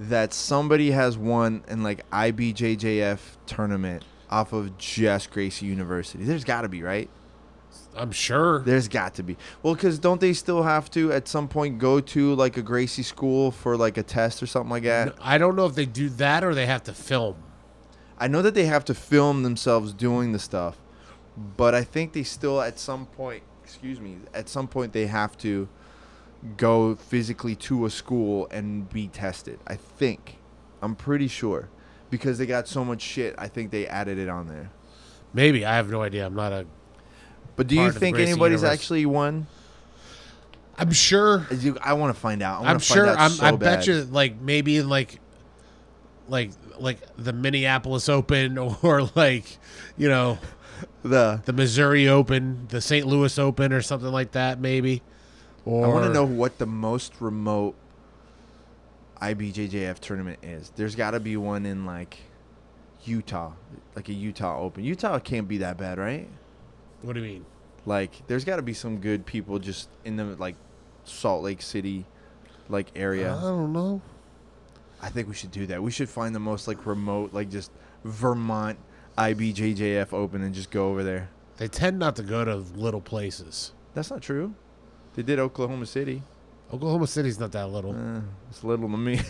that somebody has won in like IBJJF tournament off of just Gracie University. There's got to be, right? I'm sure. There's got to be. Well, because don't they still have to at some point go to like a Gracie school for like a test or something like that? I don't know if they do that or they have to film. I know that they have to film themselves doing the stuff, but I think they still at some point, excuse me, at some point they have to go physically to a school and be tested. I think. I'm pretty sure. Because they got so much shit, I think they added it on there. Maybe I have no idea. I'm not a. But do you Part of the think anybody's universe. actually won? I'm sure. You- I want to find out. I I'm find sure. out I'm, so I bet you, like maybe in like, like like the Minneapolis Open or like, you know, the the Missouri Open, the St. Louis Open or something like that. Maybe. Or I want to know what the most remote IBJJF tournament is. There's got to be one in like Utah, like a Utah Open. Utah can't be that bad, right? What do you mean? Like, there's got to be some good people just in the like Salt Lake City, like area. I don't know. I think we should do that. We should find the most like remote, like just Vermont IBJJF Open and just go over there. They tend not to go to little places. That's not true. They did Oklahoma City. Oklahoma City's not that little, Uh, it's little to me.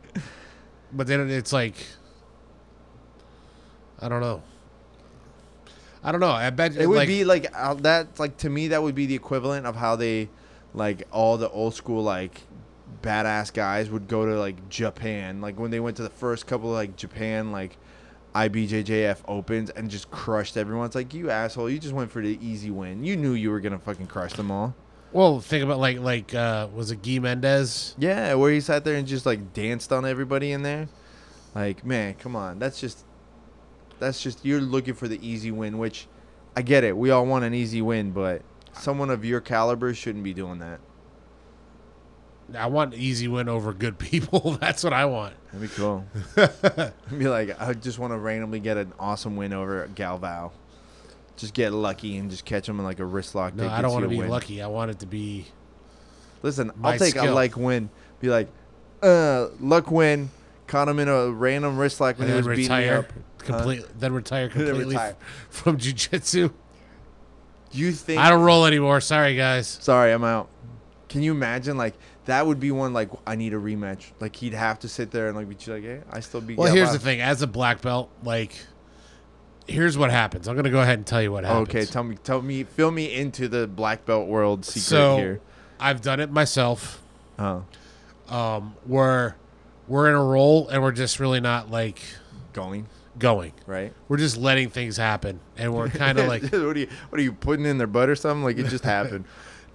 but then it's like, I don't know. I don't know. I bet It would like, be like uh, that. Like to me, that would be the equivalent of how they, like all the old school like badass guys would go to like Japan, like when they went to the first couple of like Japan like IBJJF opens and just crushed everyone. It's like you asshole, you just went for the easy win. You knew you were gonna fucking crush them all. Well, think about like like uh was it Gui Mendes? Yeah, where he sat there and just like danced on everybody in there. Like, man, come on. That's just that's just you're looking for the easy win, which I get it. We all want an easy win, but someone of your caliber shouldn't be doing that. I want an easy win over good people. That's what I want. That'd be cool. be like, I just want to randomly get an awesome win over Galvao. Just get lucky and just catch him in like a wrist lock. No, I don't want to be win. lucky. I want it to be Listen, I'll take a like win. Be like, uh, luck win. Caught him in a random wrist lock when and he then was beating me retire up. complete. Then retire Then completely retire. from jujitsu. You think I don't roll anymore. Sorry, guys. Sorry, I'm out. Can you imagine like that would be one like I need a rematch. Like he'd have to sit there and like be like, hey, I still beat. Well, here's Galvao." the thing. As a black belt, like, here's what happens. I'm gonna go ahead and tell you what happens. Okay, tell me, tell me, fill me into the black belt world secret so here. I've done it myself. Oh, Um, where we're in a roll and we're just really not like going going. right. We're just letting things happen, and we're kind of like what are you? What are you putting in their butt or something? Like it just happened.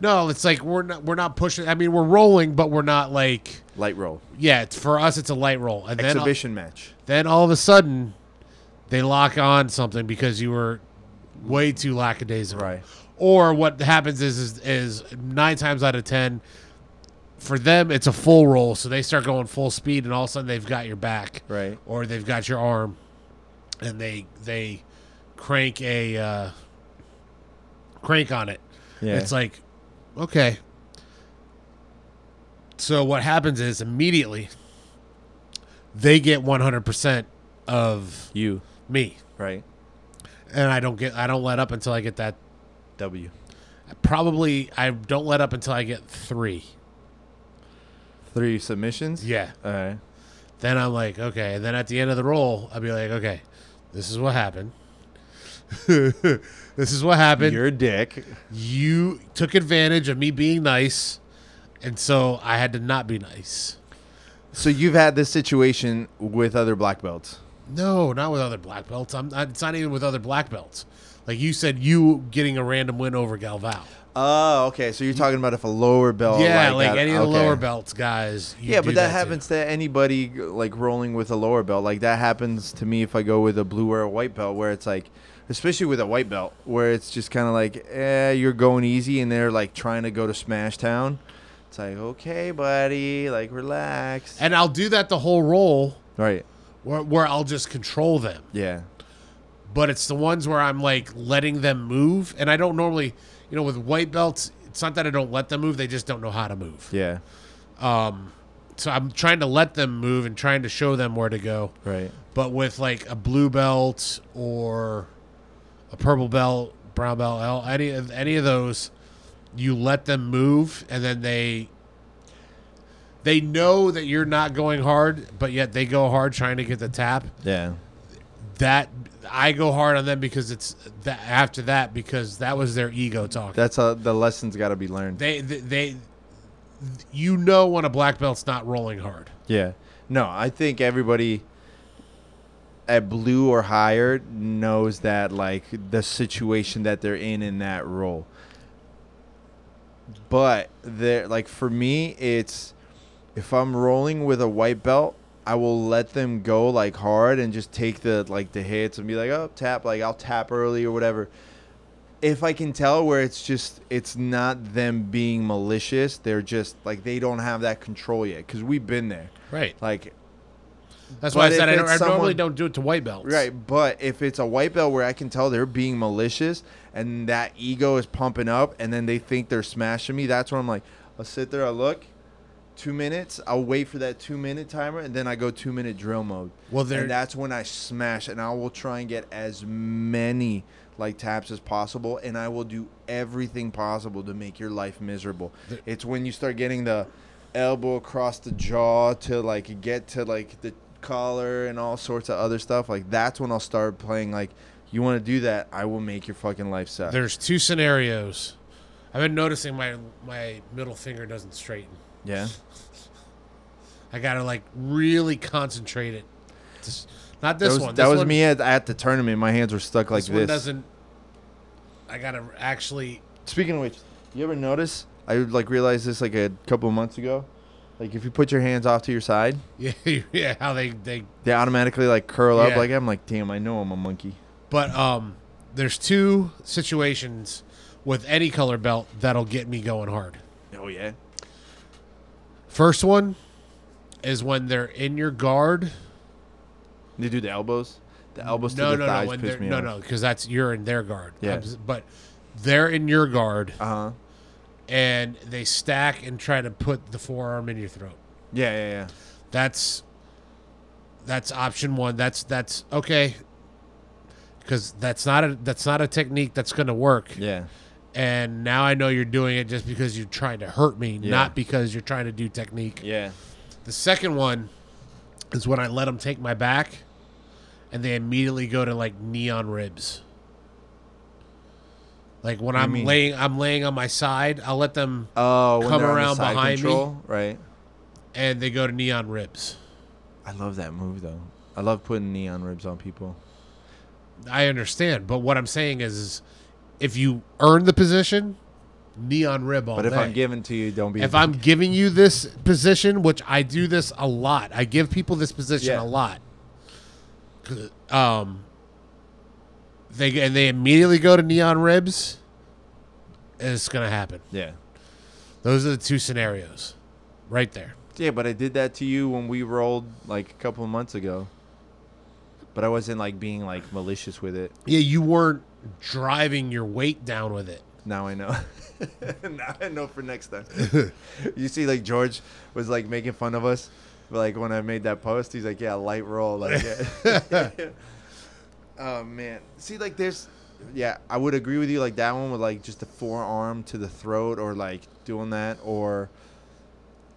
No. It's like we're not we're not pushing. I mean, we're rolling, but we're not like Light roll yeah. It's for us. It's a light roll, and then exhibition match. then all of a sudden they lock on something because you were way too lackadaisical. Right. Or what happens is, is is nine times out of ten, for them it's a full roll, so they start going full speed, and all of a sudden they've got your back, Right. Or they've got your arm, and they they crank a uh, crank on it. Yeah. It's like, okay. So what happens is immediately they get 100% of You me. right. And I don't get I don't let up until I get that W. probably I don't let up until I get 3. Three submissions. Yeah. All right. Then I'm like, okay, and then at the end of the roll, I'll be like, okay, this is what happened. this is what happened. You're a dick. you took advantage of me being nice, and so I had to not be nice. So you've had this situation with other black belts. No, not with other black belts. I'm not, it's not even with other black belts. Like you said, you getting a random win over Galvao. Oh, okay. So you're talking about if a lower belt. yeah, like, that- any of the okay. lower belts guys. Yeah, do but that, to. happens to anybody like rolling with a lower belt. Like that happens to me if I go with a blue or a white belt, where it's like, especially with a white belt, where it's just kind of like, eh, you're going easy, and they're like trying to go to Smash Town. It's like, okay, buddy, like relax. And I'll do that the whole roll, right. where, where I'll just control them. Yeah. But it's the ones where I'm like letting them move, and I don't normally, you know, with white belts. It's not that I don't let them move; they just don't know how to move. Yeah. Um, So I'm trying to let them move and trying to show them where to go. Right. But with like a blue belt or a purple belt, brown belt, L- any of any of those, you let them move, and then they they know that you're not going hard, but yet they go hard trying to get the tap. Yeah. That I go hard on them because it's that after that because that was their ego talking. That's a, the lessons got to be learned. they, they they you know when a black belt's not rolling hard. Yeah. No, I think everybody at blue or higher knows that like the situation that they're in in that role. But there like for me it's if I'm rolling with a white belt, I will let them go like hard and just take the like the hits and be like, "Oh, tap like I'll tap early or whatever." If I can tell where it's just it's not them being malicious, they're just like they don't have that control yet cuz we've been there. Right. Like That's why I said I, don't, I it's normally don't do it to white belts. Right, but if it's a white belt where I can tell they're being malicious and that ego is pumping up and then they think they're smashing me, that's when I'm like, I'll sit there, I'll look, two minutes, I'll wait for that two minute timer, and then I go two minute drill mode. Well, there- and that's when I smash, and I will try and get as many like taps as possible, and I will do everything possible to make your life miserable. it's when you start getting the elbow across the jaw to like get to like the collar and all sorts of other stuff. Like that's when I'll start playing. Like you want to do that, I will make your fucking life suck. There's two scenarios I've been noticing my my middle finger doesn't straighten. Yeah. I gotta like really concentrate it. Just, not That this was, one. that was one- me at, at the tournament. My hands were stuck like This this. doesn't. I gotta actually. Speaking of which, you ever notice? I like realized this like a couple of months ago. Like if you put your hands off to your side, Yeah, yeah. How they they. they automatically like curl up. Like I'm like, damn, I know I'm a monkey. But um, there's two situations with any color belt that'll get me going hard. Oh yeah. First one is when they're in your guard. They do the elbows. The elbows no, to the no, thighs no, when piss me no, off. no, because that's you're in their guard. Yeah. But they're in your guard Uh huh. And they stack and try to put the forearm in your throat. Yeah, yeah, yeah. That's that's option one. That's that's okay. Because that's not a that's not a technique that's going to work. Yeah. And now I know you're doing it just because you're trying to hurt me, Yeah. not because you're trying to do technique. Yeah. The second one is when I let them take my back, and they immediately go to like neon ribs. Like when do I'm mean? laying, I'm laying on my side. I'll let them, Oh, Come they're the around side behind me. right? and they go to neon ribs. I love that move though. I love putting neon ribs on people. I understand, but what I'm saying is, is if you earn the position, neon rib all But if day. I'm giving to you, don't be. if I'm giving you this position, which I do this a lot, I give people this position Yeah. a lot. Um, they and they immediately go to neon ribs. It's gonna happen. yeah, Those are the two scenarios, right there. yeah, but I did that to you when we rolled like a couple of months ago. But I wasn't like being like malicious with it. Yeah, you weren't driving your weight down with it. Now I know. now I know for next time. you see, like George was like making fun of us, like when I made that post. He's like, "Yeah, light roll." Like, yeah. oh man. See, like there's, yeah, I would agree with you. Like that one with like just the forearm to the throat, or like doing that, or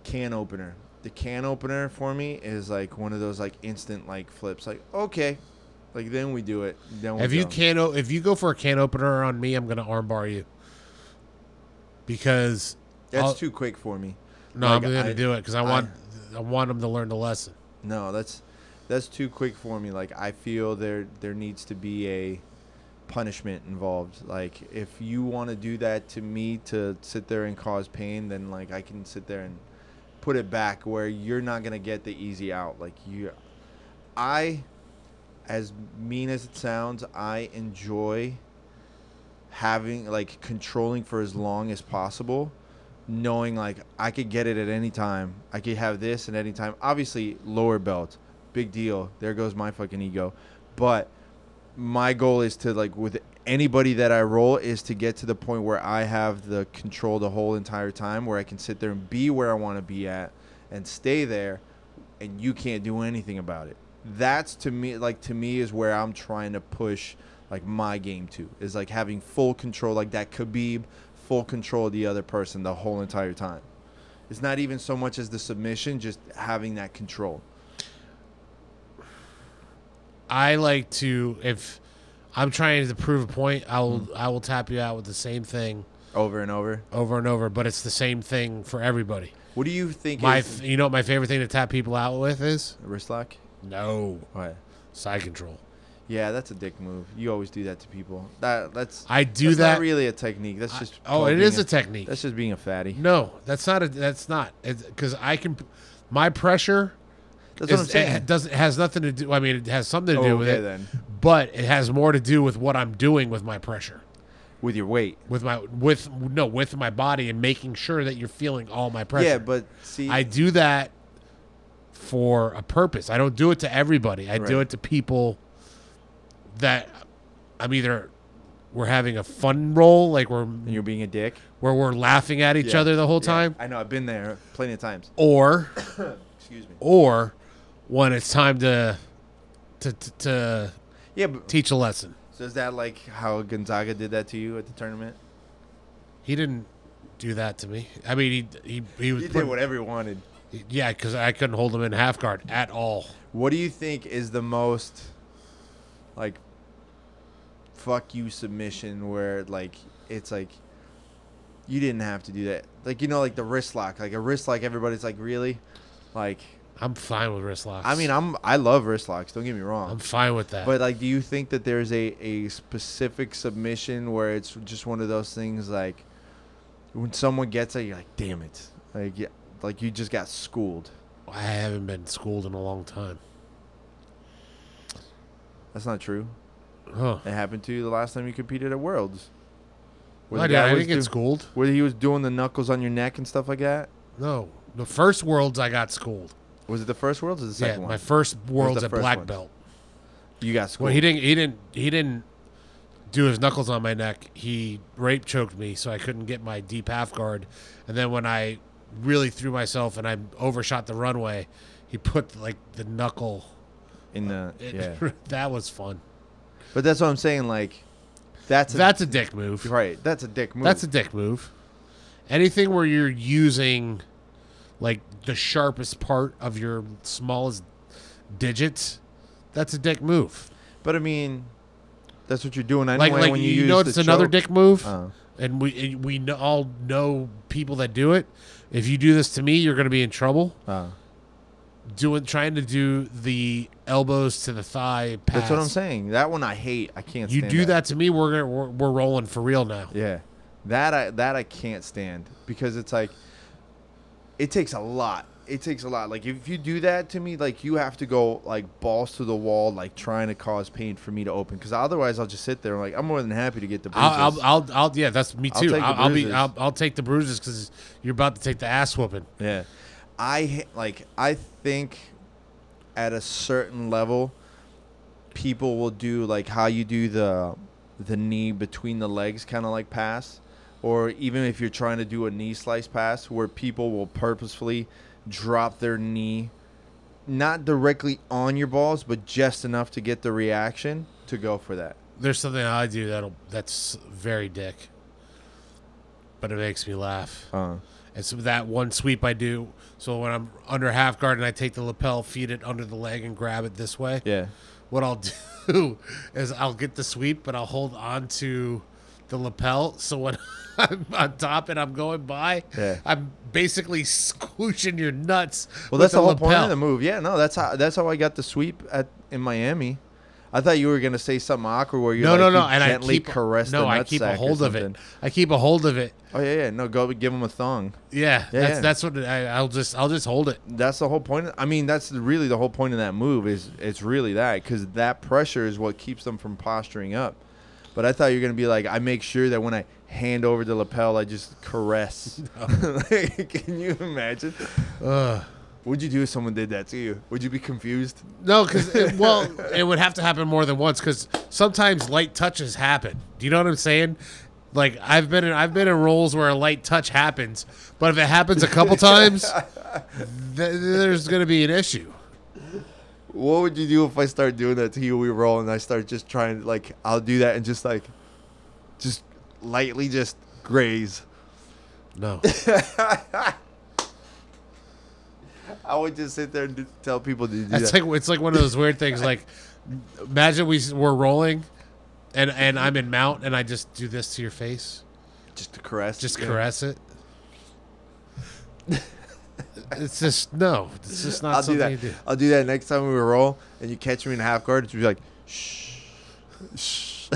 can opener. The can opener for me is like one of those like instant like flips. Like okay, like then we do it. Then we If you go. can, o- if you go for a can opener on me, I'm gonna armbar you. Because that's I'll- too quick for me. no, like, I'm gonna I- do it because I I- want I want them to learn the lesson. No, that's that's too quick for me. Like I feel there there needs to be a punishment involved. Like if you want to do that to me to sit there and cause pain, then like I can sit there and put it back where you're not gonna get the easy out. Like you, I, as mean as it sounds, I enjoy having like controlling for as long as possible knowing like I could get it at any time. I could have this at any time. Obviously, lower belt, big deal. There goes my fucking ego. But my goal is to like with anybody that I roll is to get to the point where I have the control the whole entire time where I can sit there and be where I want to be at and stay there and you can't do anything about it. That's to me like to me is where I'm trying to push like my game to is like having full control like that Khabib full control of the other person the whole entire time. It's not even so much as the submission, just having that control. I like to if I'm trying to prove a point, I will Mm. I will tap you out with the same thing Over and over. over and over, but it's the same thing for everybody. What do you think My is you know what my favorite thing to tap people out with is wrist lock? no What? side control. Yeah, that's a dick move. You always do that to people. That that's I do that's that. Not really a technique. That's just oh, it is is a technique. That's just being a fatty. No, that's not a. That's not because I can. My pressure That's what I'm saying. it doesn't has nothing to do. I mean, it has something to do Oh, with it, then. but it has more to do with what I'm doing with my pressure, With your weight. with my with no with my body and making sure that you're feeling all my pressure. Yeah, but see, I do that for a purpose. I don't do it to everybody. I do it to people that I'm either we're having a fun roll, like we're and you're being a dick. where we're laughing at each Yeah, other the whole yeah. time, I know. I've been there plenty of times. or Excuse me. or when it's time to to to, to Yeah, but teach a lesson. so is that like how Gonzaga did that to you at the tournament? He didn't do that to me. I mean, he he he was He did whatever he wanted. yeah, because I couldn't hold him in half guard at all. What do you think is the most like fuck you submission where like it's like you didn't have to do that. Like you know, like the wrist lock, like a wrist lock. Everybody's like, really, like. I'm fine with wrist locks. I mean, I'm I love wrist locks. Don't get me wrong. I'm fine with that. But like, do you think that there's a, a specific submission where it's just one of those things like when someone gets it, you're like, damn it, like yeah, like you just got schooled. I haven't been schooled in a long time. That's not true. Huh. It happened to you the last time you competed at Worlds. Where I, the guy I didn't get do- schooled. Where he was doing the knuckles on your neck and stuff like that. No. The first worlds I got schooled. Was it the first Worlds or the second Yeah, second my first worlds at first black one? belt. you got schooled. Well, he didn't. He didn't. He didn't do his knuckles on my neck. He rape choked me, so I couldn't get my deep half guard. And then when I really threw myself and I overshot the runway, he put like the knuckle. in the It, yeah. that was fun. But that's what I'm saying. Like, that's a, That's a dick move. right. That's a dick move. That's a dick move. Anything where you're using like the sharpest part of your smallest digits, that's a dick move. But I mean, that's what you're doing anyway Like, like when you, you, it's another choke. dick move. Uh, and we we all know people that do it. If you do this to me, you're going to be in trouble. uh. Doing trying to do the elbows to the thigh pass. That's what I'm saying. That one I hate. I can't. You do that to me, we're we're, we're rolling for real now. Yeah, that I that I can't stand because it's like, it takes a lot. It takes a lot. Like if you do that to me, like you have to go like balls to the wall, like trying to cause pain for me to open. Because otherwise, I'll just sit there. Like I'm more than happy to get the bruises. I'll, I'll, I'll, I'll, yeah, that's me I'll too. take I'll, I'll be. I'll, I'll take the bruises because you're about to take the ass whooping. Yeah, I like. I think at a certain level, people will do like how you do the the knee between the legs, kind of like pass, or even if you're trying to do a knee slice pass, where people will purposefully drop their knee, not directly on your balls, but just enough to get the reaction to go for that. There's something I do that'll that's very dick, but it makes me laugh. Uh, It's that one sweep I do. So when I'm under half guard and I take the lapel, feed it under the leg, and grab it this way. yeah. What I'll do is I'll get the sweep, but I'll hold on to the lapel. So when I'm on top and I'm going by, Yeah. I'm basically squooshing your nuts. Well, that's the, whole point of the move. Yeah, no, that's how that's how I got the sweep at in Miami. I thought you were gonna say something awkward where you No, like, no, you no, and I gently keep caress no, the I keep a hold of it. I keep a hold of it. Oh yeah, yeah. No, go give him a thong. Yeah, Yeah, that's yeah. that's what I, I'll just I'll just hold it. That's the whole point. I mean, that's really the whole point of that move. Is it's really that because that pressure is what keeps them from posturing up. But I thought you were gonna be like, I make sure that when I hand over the lapel, I just caress. Like, can you imagine? What'd you do if someone did that to you? Would you be confused? No, because well, it would have to happen more than once. Because sometimes light touches happen. Do you know what I'm saying? Like I've been in I've been in roles where a light touch happens, but if it happens a couple times, th- there's gonna be an issue. What would you do if I start doing that to you? We roll and I start just trying to like I'll do that and just like, just lightly just graze. No, I would just sit there and tell people to do that's that. like it's like one of those weird things. Like imagine we we're rolling, and and I'm in mount, and I just do this to your face, just to caress. just Yeah. caress it. It's just no. It's just not I'll do something that. you do. I'll do that next time we roll, and you catch me in half guard. It's be like, shh, shh,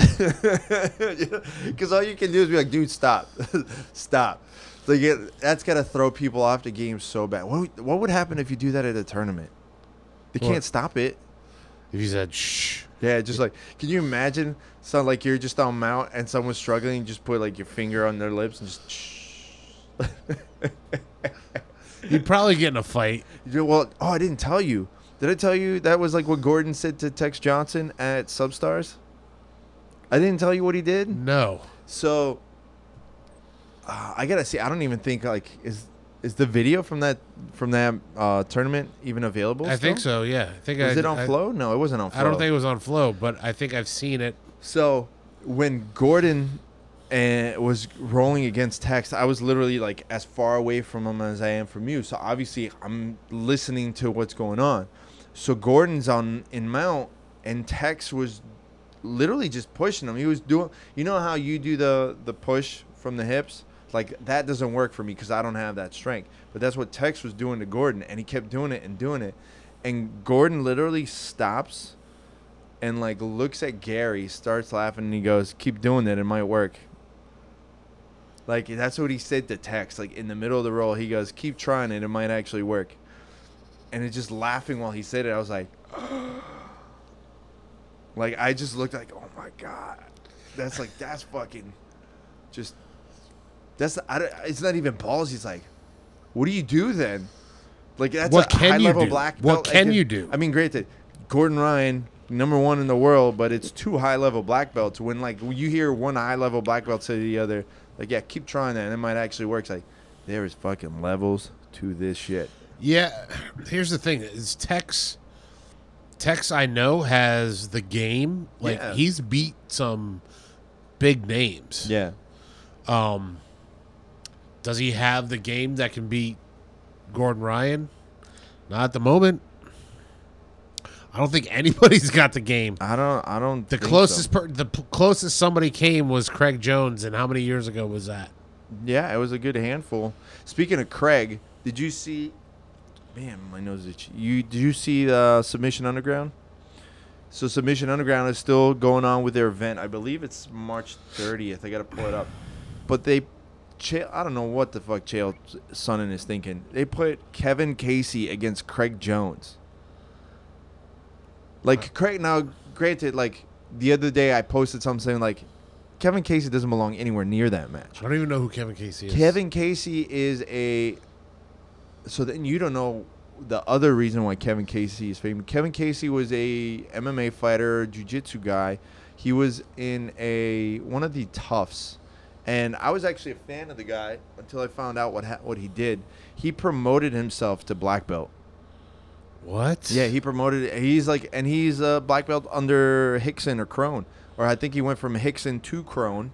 because all you can do is be like, dude, stop, stop. Like it, that's gotta throw people off the game so bad. What would, what would happen if you do that at a tournament? They can't stop it. If you said shh. Yeah, just like, can you imagine? Sound like you're just on mount and someone's struggling. You just put like your finger on their lips and just. Shh. You'd probably get in a fight. You well, oh, I didn't tell you. Did I tell you that was like what Gordon said to Tex Johnson at Substars? I didn't tell you what he did. No. So uh, I gotta see. I don't even think like is is the video from that from that uh, tournament even available? I think so. Yeah, I think Was I, it on I, Flo? No, it wasn't on Flo. I don't think it was on Flo, but I think I've seen it. So when Gordon uh, was rolling against Tex, I was literally like as far away from him as I am from you. So obviously I'm listening to what's going on. So Gordon's on in mount, and Tex was literally just pushing him. He was doing, you know how you do the the push from the hips, Like that doesn't work for me because I don't have that strength. But that's what Tex was doing to Gordon, and he kept doing it and doing it, and Gordon literally stops, and like looks at Gary, starts laughing, and he goes, "Keep doing it, it might work." Like that's what he said to Tex. Like in the middle of the roll, he goes, "Keep trying it, it might actually work." And it's just laughing while he said it. I was like, like I just looked like, oh my god, that's like that's fucking, just that's I don't, it's not even balls. He's like, what do you do then? Like that's What a can high you level do? black belt. Like, can you do? I mean, great that Gordon Ryan, number one in the world, but it's two high level black belts. When like you hear one high level black belt say to the other, like yeah, keep trying that, and it might actually work. It's like there is fucking levels to this shit. Yeah, here's the thing: is Tex. Tex, I know has the game. Like Yeah. he's beat some big names. Yeah. Um, does he have the game that can beat Gordon Ryan? Not at the moment. I don't think anybody's got the game. I don't. I don't. The think so. closest, per, the p- closest somebody came was Craig Jones, and how many years ago was that? Yeah, it was a good handful. Speaking of Craig, did you see? Man, my nose is itchy. You did you see the Submission Underground? So Submission Underground is still going on with their event. I believe it's March 30th. I gotta pull it up. But they, Chael, I don't know what the fuck Chael Sonnen is thinking. They put Kevin Casey against Craig Jones. Like uh-huh. Craig, now granted, like the other day I posted something like, Kevin Casey doesn't belong anywhere near that match. I don't even know who Kevin Casey is. Kevin Casey is a. So then you don't know the other reason why Kevin Casey is famous. Kevin Casey was a MMA fighter, jiu-jitsu guy. He was in a one of the toughs, and I was actually a fan of the guy until I found out what ha- what he did. He promoted himself to black belt. What? Yeah, he promoted. He's like, and he's a black belt under Rickson or Kron, or I think he went from Rickson to Kron,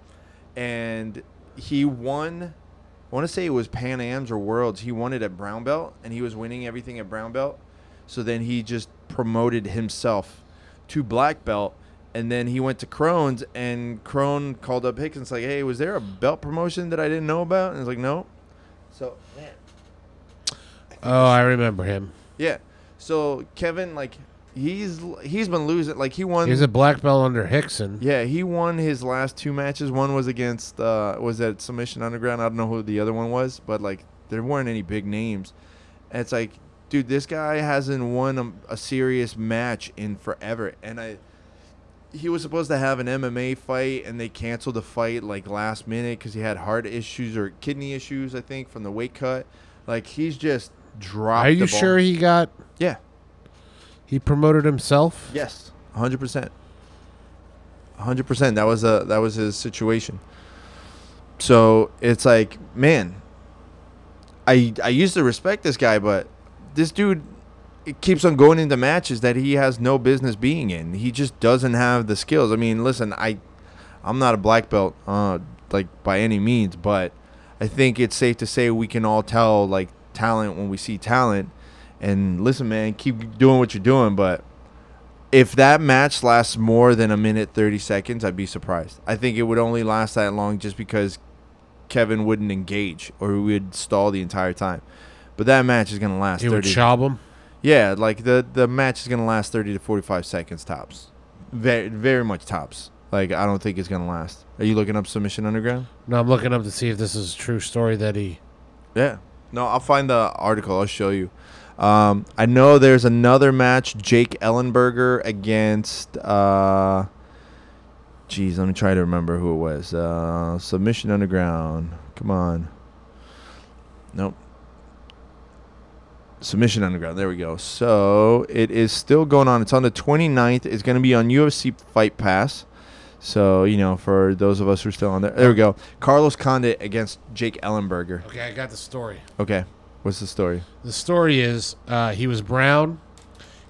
and he won. I want to say it was Pan Am's or Worlds. He won it at brown belt, and he was winning everything at brown belt. So then he just promoted himself to black belt, and then he went to Kron's, and Kron called up Rickson's like, "Hey, was there a belt promotion that I didn't know about?" And he's like, "No." So man, Oh, I remember him. yeah. So Kevin, like, he's he's been losing. Like he won. He's a black belt under Rickson. yeah, he won his last two matches. One was against uh, was at Submission Underground. I don't know who the other one was, but like there weren't any big names. And it's like, dude, this guy hasn't won a, a serious match in forever. And I, he was supposed to have an MMA fight, and they canceled the fight like last minute because he had heart issues or kidney issues, I think, from the weight cut. Like he's just dropped. Are you sure he got? Yeah. He promoted himself. Yes, hundred percent. hundred percent. That was a that was his situation. So it's like, man, I I used to respect this guy, but this dude it keeps on going into matches that he has no business being in. He just doesn't have the skills. I mean, listen, I I'm not a black belt, uh, like by any means, but I think it's safe to say we can all tell like talent when we see talent. And listen, man, keep doing what you're doing, but if that match lasts more than a minute 30 seconds, I'd be surprised. I think it would only last that long just because Kevin wouldn't engage or he would stall the entire time. But that match is going to last He would 30 chop him. Yeah, like the the match is going to last 30 to 45 seconds tops. Very very much tops. Like I don't think it's going to last. Are you looking up Submission Underground? No, I'm looking up to see if this is a true story that he. Yeah. No, I'll find the article. I'll show you. Um, I know there's another match, Jake Ellenberger against. Uh, let me try to remember who it was. Uh, Submission Underground. Come on. Nope. Submission Underground. There we go. So it is still going on. It's on the 29th. It's going to be on UFC Fight Pass. So, you know, for those of us who are still on there. There we go. Carlos Condit against Jake Ellenberger. Okay, I got the story. Okay. What's the story? The story is uh, he was brown.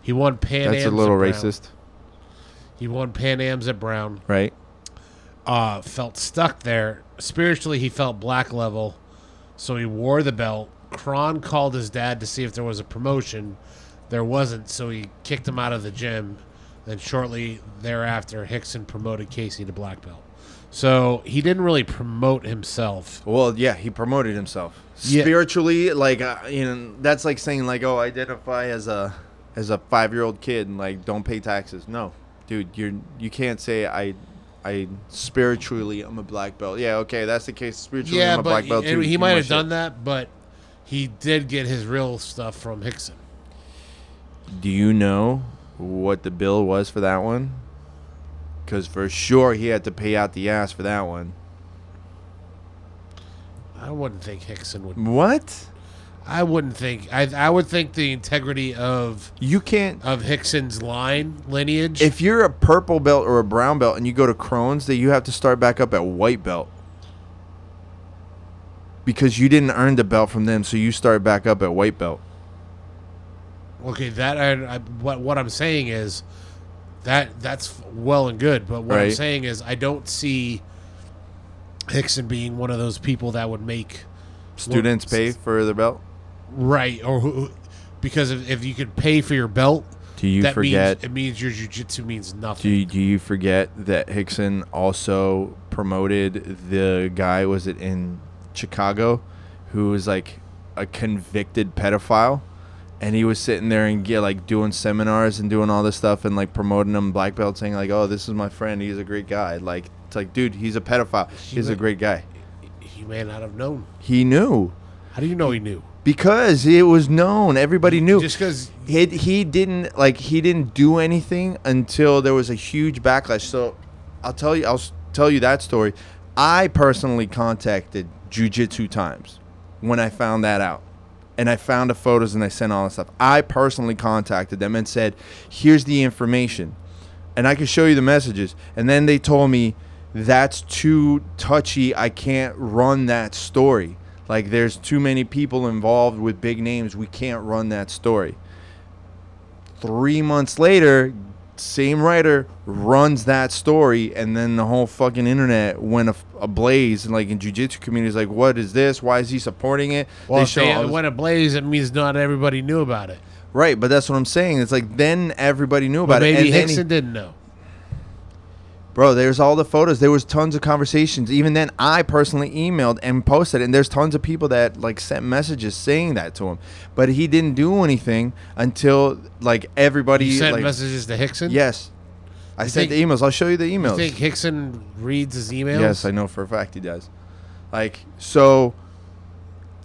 He won Pan That's Am's a little racist, He won Pan Am's at Brown. right? Uh, felt stuck there. Spiritually, he felt black level, so he wore the belt. Kron called his dad to see if there was a promotion. There wasn't, so he kicked him out of the gym. Then shortly thereafter, Rickson promoted Casey to black belt. So he didn't really promote himself. Well, yeah, he promoted himself Yeah. spiritually. Like, uh, you know, that's like saying like, oh, identify as a as a five year old kid and like don't pay taxes. No, dude, you're you can't say I. I spiritually, I'm a black belt. Yeah, okay, that's the case. Spiritually, Yeah, I'm a but black belt he, too. he might my have shit. done that, but he did get his real stuff from Rickson. Do you know what the bill was for that one? Because for sure he had to pay out the ass for that one. I wouldn't think Rickson would. What? I wouldn't think. I I would think the integrity of You can't. of Rickson's line lineage. If you're a purple belt or a brown belt and you go to Kron's, that you have to start back up at white belt. Because you didn't earn the belt from them, so you start back up at white belt. Okay, that I, I what what I'm saying is that that's well and good, but what I'm saying is I don't see Rickson being one of those people that would make Students pay for their belt. right or who, because if, if you could pay for your belt, Do you forget? means it means your jujitsu means Do nothing. you, do you forget that Rickson also promoted the guy? Was it in Chicago, who was like a convicted pedophile, and he was sitting there and get like doing seminars and doing all this stuff and like promoting him black belt, saying like, "Oh, this is my friend. He's a great guy." Like it's like, dude, he's a pedophile. He's a great guy. he may not have known. He knew How do you know he knew? because it was known. Everybody knew. Just because he he didn't like he didn't do anything until there was a huge backlash. So I'll tell you I'll tell you that story. I personally contacted Jujitsu Times when I found that out. And I found the photos and I sent all that stuff. I personally contacted them and said, "Here's the information." And I could show you the messages. And then they told me that's too touchy. I can't run that story. Like there's too many people involved with big names. We can't run that story three months later, same writer runs that story, and then the whole fucking internet went ablaze. And like in jujitsu communities, like, what is this? Why is he supporting it? well, They if show they went ablaze, it means not everybody knew about it. right, but that's what I'm saying. It's like then everybody knew But about it. maybe And then he- didn't know. Bro, there's all the photos. There was tons of conversations. Even then, I personally emailed and posted, and there's tons of people that like sent messages saying that to him. But he didn't do anything until like everybody. You sent like, messages to Rickson. Yes, I You sent think- the emails. I'll show you the emails. You think Rickson reads his emails? Yes, I know for a fact he does. Like so,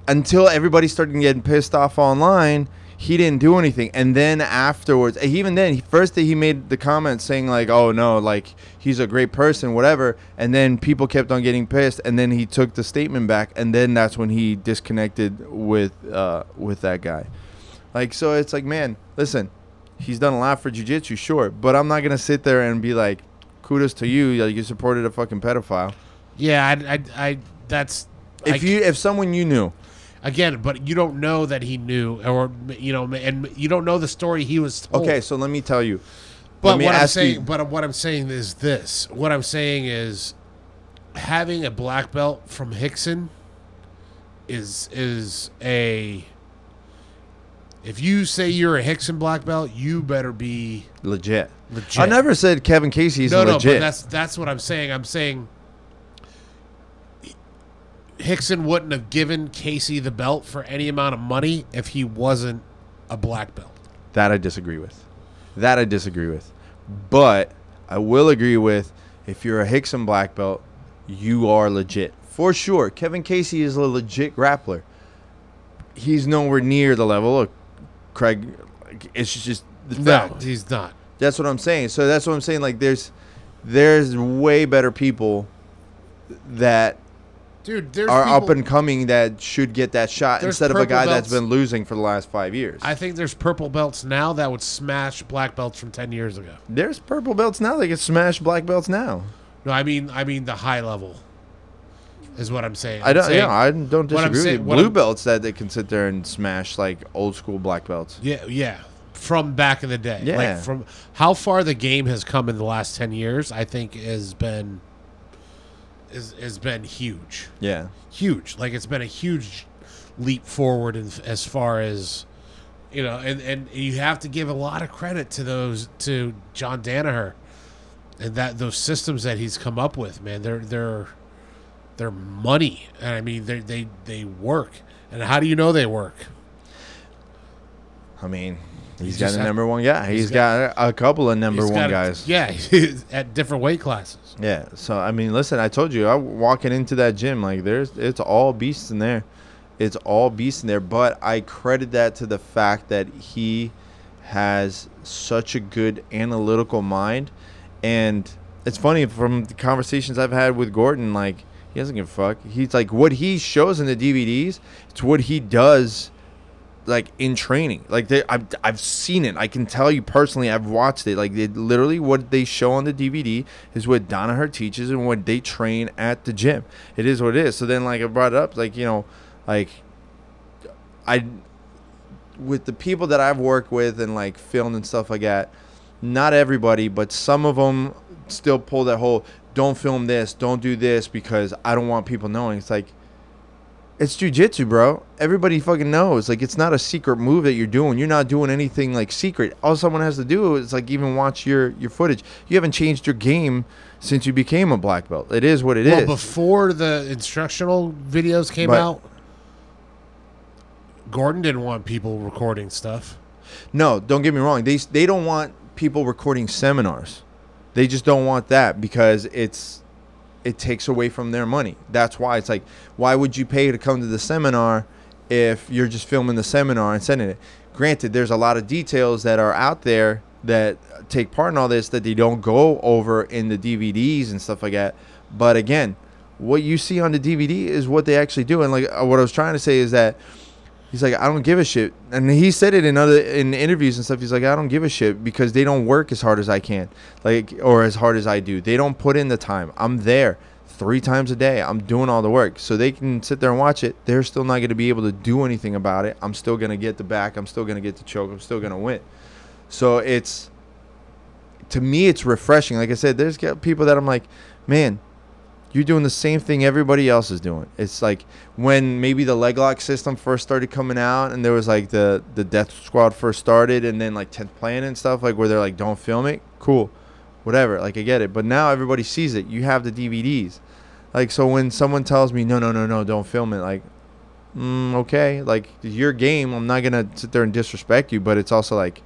until everybody started getting pissed off online, he didn't do anything. And then afterwards, eh, even then, he, first he made the comment saying like, "Oh no, like he's a great person, whatever." And then people kept on getting pissed, and then he took the statement back, and then that's when he disconnected with uh, with that guy. Like so, it's like, man, listen, he's done a lot for jujitsu, sure, but I'm not gonna sit there and be like, "Kudos to you, like you supported a fucking pedophile." Yeah, I, I, I that's If I- you if someone you knew, again, but you don't know that he knew, or you know, and you don't know the story he was told. okay, so let me tell you. But what I'm saying, you- but what I'm saying is this: what I'm saying is having a black belt from Rickson is is a. If you say you're a Rickson black belt, you better be legit. legit. I never said Kevin Casey's no, no, legit. but that's that's what I'm saying. I'm saying Rickson wouldn't have given Casey the belt for any amount of money if he wasn't a black belt. that I disagree with. That I disagree with. But I will agree with if you're a Rickson black belt, you are legit. For sure. Kevin Casey is a legit grappler. He's nowhere near the level of Craig. It's just the No, he's not. That's what I'm saying. So that's what I'm saying. Like there's there's way better people that Dude, there's are up and coming that should get that shot instead of a guy that's been losing for the last five years. I think there's purple belts now that would smash black belts from ten years ago. There's purple belts now. that can smash black belts now. No, I mean, I mean the high level is what I'm saying. I don't. Saying- yeah, I don't disagree with saying-. Blue I'm- belts that they can sit there and smash like old school black belts. yeah, yeah, from back in the day. Yeah. like from how far the game has come in the last ten years, I think has been is has been huge, Yeah. huge. Like it's been a huge leap forward in, as far as you know, and and you have to give a lot of credit to those to John Danaher and that those systems that he's come up with, man, they're they're they're money, and I mean they they they work. And how do you know they work? I mean, he's got a had- number one guy. he's he's got a couple of number one got- guys. Yeah, at different weight classes. Yeah. So I mean, listen, I told you, I'm walking into that gym like there's it's all beasts in there. It's all beasts in there, but I credit that to the fact that he has such a good analytical mind and it's funny from the conversations I've had with Gordon like he doesn't give a fuck. He's like what he shows in the DVDs, it's what he does like in training. Like they, I've I've seen it. I can tell you personally. I've watched it. Like they literally what they show on the DVD is what Danaher teaches and what they train at the gym. It is what it is. So then like I brought it up like you know like I with the people that I've worked with and like filmed and stuff like that. Not everybody, but some of them still pull that whole don't film this, don't do this because I don't want people knowing. It's like it's jujitsu, bro. Everybody fucking knows. Like, it's not a secret move that you're doing. You're not doing anything like secret. All someone has to do is like even watch your your footage. You haven't changed your game since you became a black belt. It is what it is. well, before the instructional videos came But- out, Gordon didn't want people recording stuff. No, don't get me wrong. They they don't want people recording seminars. They just don't want that because it's it takes away from their money. That's why it's like why would you pay to come to the seminar if you're just filming the seminar and sending it? Granted, there's a lot of details that are out there that take part in all this that they don't go over in the DVDs and stuff like that. But again, what you see on the DVD is what they actually do. And like uh, what I was trying to say is that He's like, I don't give a shit, and he said it in other in interviews and stuff. He's like, I don't give a shit because they don't work as hard as I can, like or as hard as I do. They don't put in the time. I'm there three times a day. I'm doing all the work, so they can sit there and watch it. They're still not going to be able to do anything about it. I'm still going to get the back. I'm still going to get the choke. I'm still going to win. So it's to me, it's refreshing. Like I said, there's people that I'm like, man, you're doing the same thing everybody else is doing. It's like when maybe the leg lock system first started coming out, and there was like the the death squad first started, and then like 10th Planet and stuff, like where they're like, don't film it, cool, whatever. Like I get it, but now everybody sees it. You have the DVDs, like so when someone tells me no, no, no, no, don't film it, like, mm, okay, like your game. I'm not gonna sit there and disrespect you, but it's also like,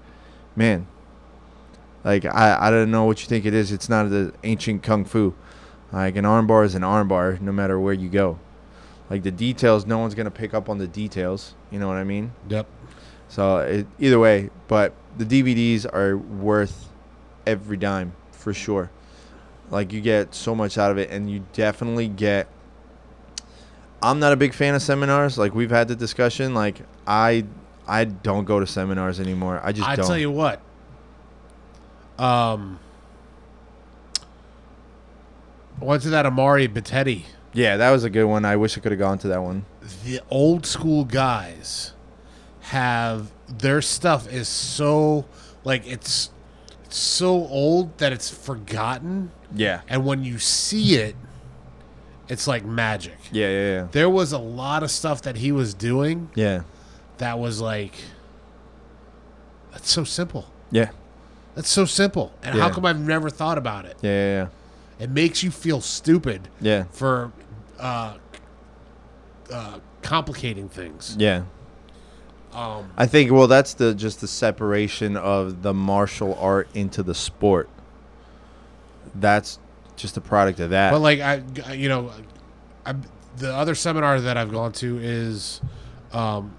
man, like I I don't know what you think it is. It's not the ancient kung fu. Like an armbar is an armbar, no matter where you go. Like the details, no one's gonna pick up on the details. You know what I mean? Yep. So it, either way, but the DVDs are worth every dime for sure. Like you get so much out of it, and you definitely get. I'm not a big fan of seminars. Like we've had the discussion. Like I, I don't go to seminars anymore. I just I don't. tell you what. Um, Went that Amaury Bitetti. yeah, that was a good one. I wish I could have gone to that one. The old school guys have their stuff is so like it's it's so old that it's forgotten, Yeah. and when you see it, it's like magic. Yeah, yeah, yeah. There was a lot of stuff that he was doing Yeah. that was like that's so simple. Yeah. That's so simple. And how come I've never thought about it? Yeah, yeah, It makes you feel stupid yeah. for uh, uh, complicating things. Yeah. Um, I think well that's the just the separation of the martial art into the sport. That's just a product of that. but like I, I- you know, I, the other seminar that I've gone to is um,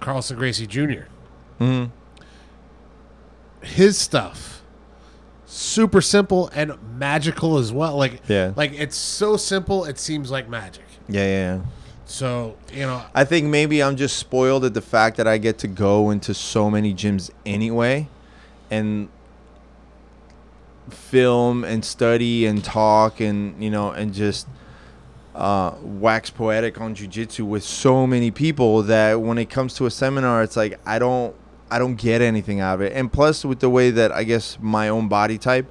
Carlson Gracie Jr. Mhm. His stuff, super simple and magical as well. Like Yeah. like it's so simple it seems like magic. Yeah, yeah, yeah. So you know, I think maybe I'm just spoiled at the fact that I get to go into so many gyms anyway and film and study and talk and you know and just uh, wax poetic on jujitsu with so many people that when it comes to a seminar it's like I don't I don't get anything out of it. And plus with the way that I guess my own body type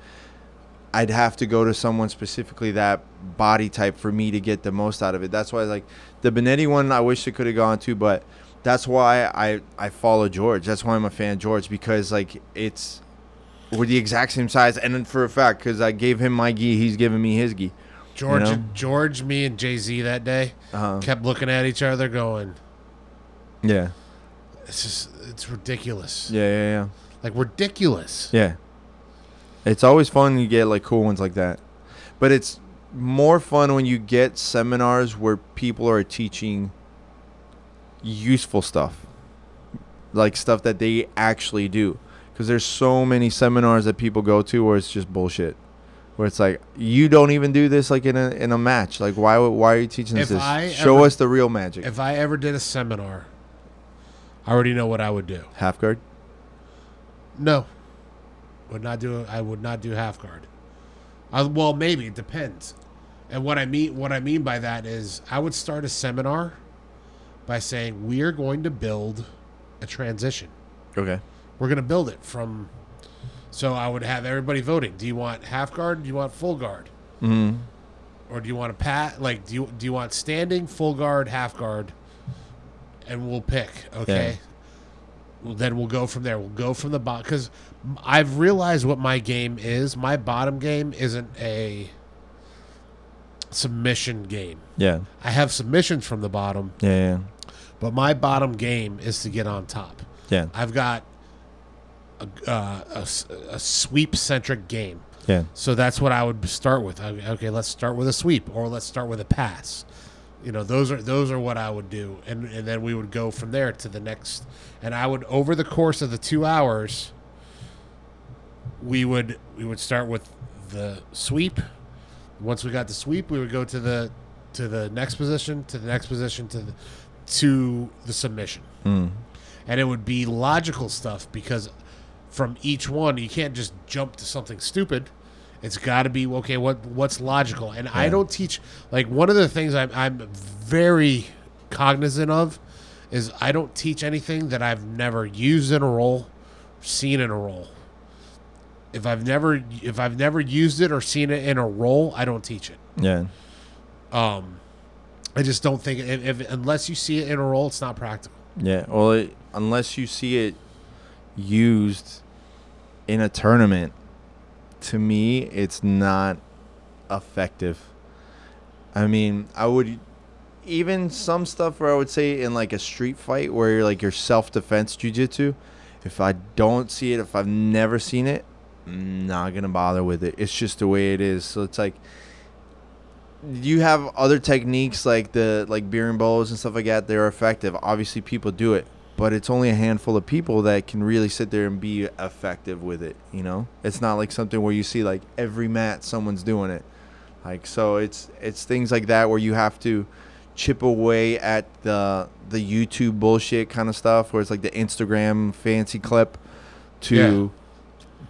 I'd have to go to someone specifically that body type for me to get the most out of it. That's why like the Bitetti one I wish I could have gone to, but that's why I I follow George. That's why I'm a fan of George because like it's we're the exact same size, and then for a fact, because I gave him my gi, he's giving me his gi. George, know? George, me, and Jay Z that day Uh-huh. kept looking at each other, going, Yeah, "It's just, it's ridiculous, yeah, yeah, yeah. like ridiculous." Yeah. It's always fun when you get like cool ones like that. But it's more fun when you get seminars where people are teaching useful stuff. Like stuff that they actually do. Cuz there's so many seminars that people go to where it's just bullshit. Where it's like you don't even do this like in a in a match. Like why why are you teaching us If this? I Show ever- us the real magic. If I ever did a seminar, I already know what I would do. Half guard? No, would not do. I would not do half guard. I, well, maybe it depends. And what I mean, what I mean by that is, I would start a seminar by saying we are going to build a transition. Okay. We're going to build it from. So I would have everybody voting. Do you want half guard? Do you want full guard? Mhm. Or do you want a pat? Like, do you do you want standing, full guard, half guard? And we'll pick. Okay. Well, then we'll go from there. We'll go from the bottom because I've realized what my game is. My bottom game isn't a submission game. Yeah. I have submissions from the bottom, Yeah, yeah. but my bottom game is to get on top. Yeah. I've got a, uh, a, a sweep centric game. Yeah. So that's what I would start with. I- Okay, let's start with a sweep, or let's start with a pass. You know, those are those are what I would do, and and then we would go from there to the next. And I would over the course of the two hours, we would we would start with the sweep. Once we got the sweep, we would go to the to the next position, to the next position, to the to the submission Mm. and it would be logical stuff because from each one you can't just jump to something stupid it's got to be okay what what's logical? And i don't teach like one of the things I'm, I'm very cognizant of is i don't teach anything that i've never used in a role seen in a role. If i've never if i've never used it or seen it in a role i don't teach it. Yeah. um i just don't think if, if unless you see it in a role it's not practical. Yeah, well, it, unless you see it used in a tournament, to me, it's not effective. I mean, I would even some stuff where I would say in like a street fight where you're like your self defense jujitsu. If I don't see it, if I've never seen it, I'm not gonna bother with it. It's just the way it is. So it's like you have other techniques like the like berimbolos and stuff like that they're effective obviously people do it but it's only a handful of people that can really sit there and be effective with it you know? It's not like something where you see like every mat someone's doing it. Like so it's it's things like that where you have to chip away at the the youtube bullshit kind of stuff where it's like the instagram fancy clip to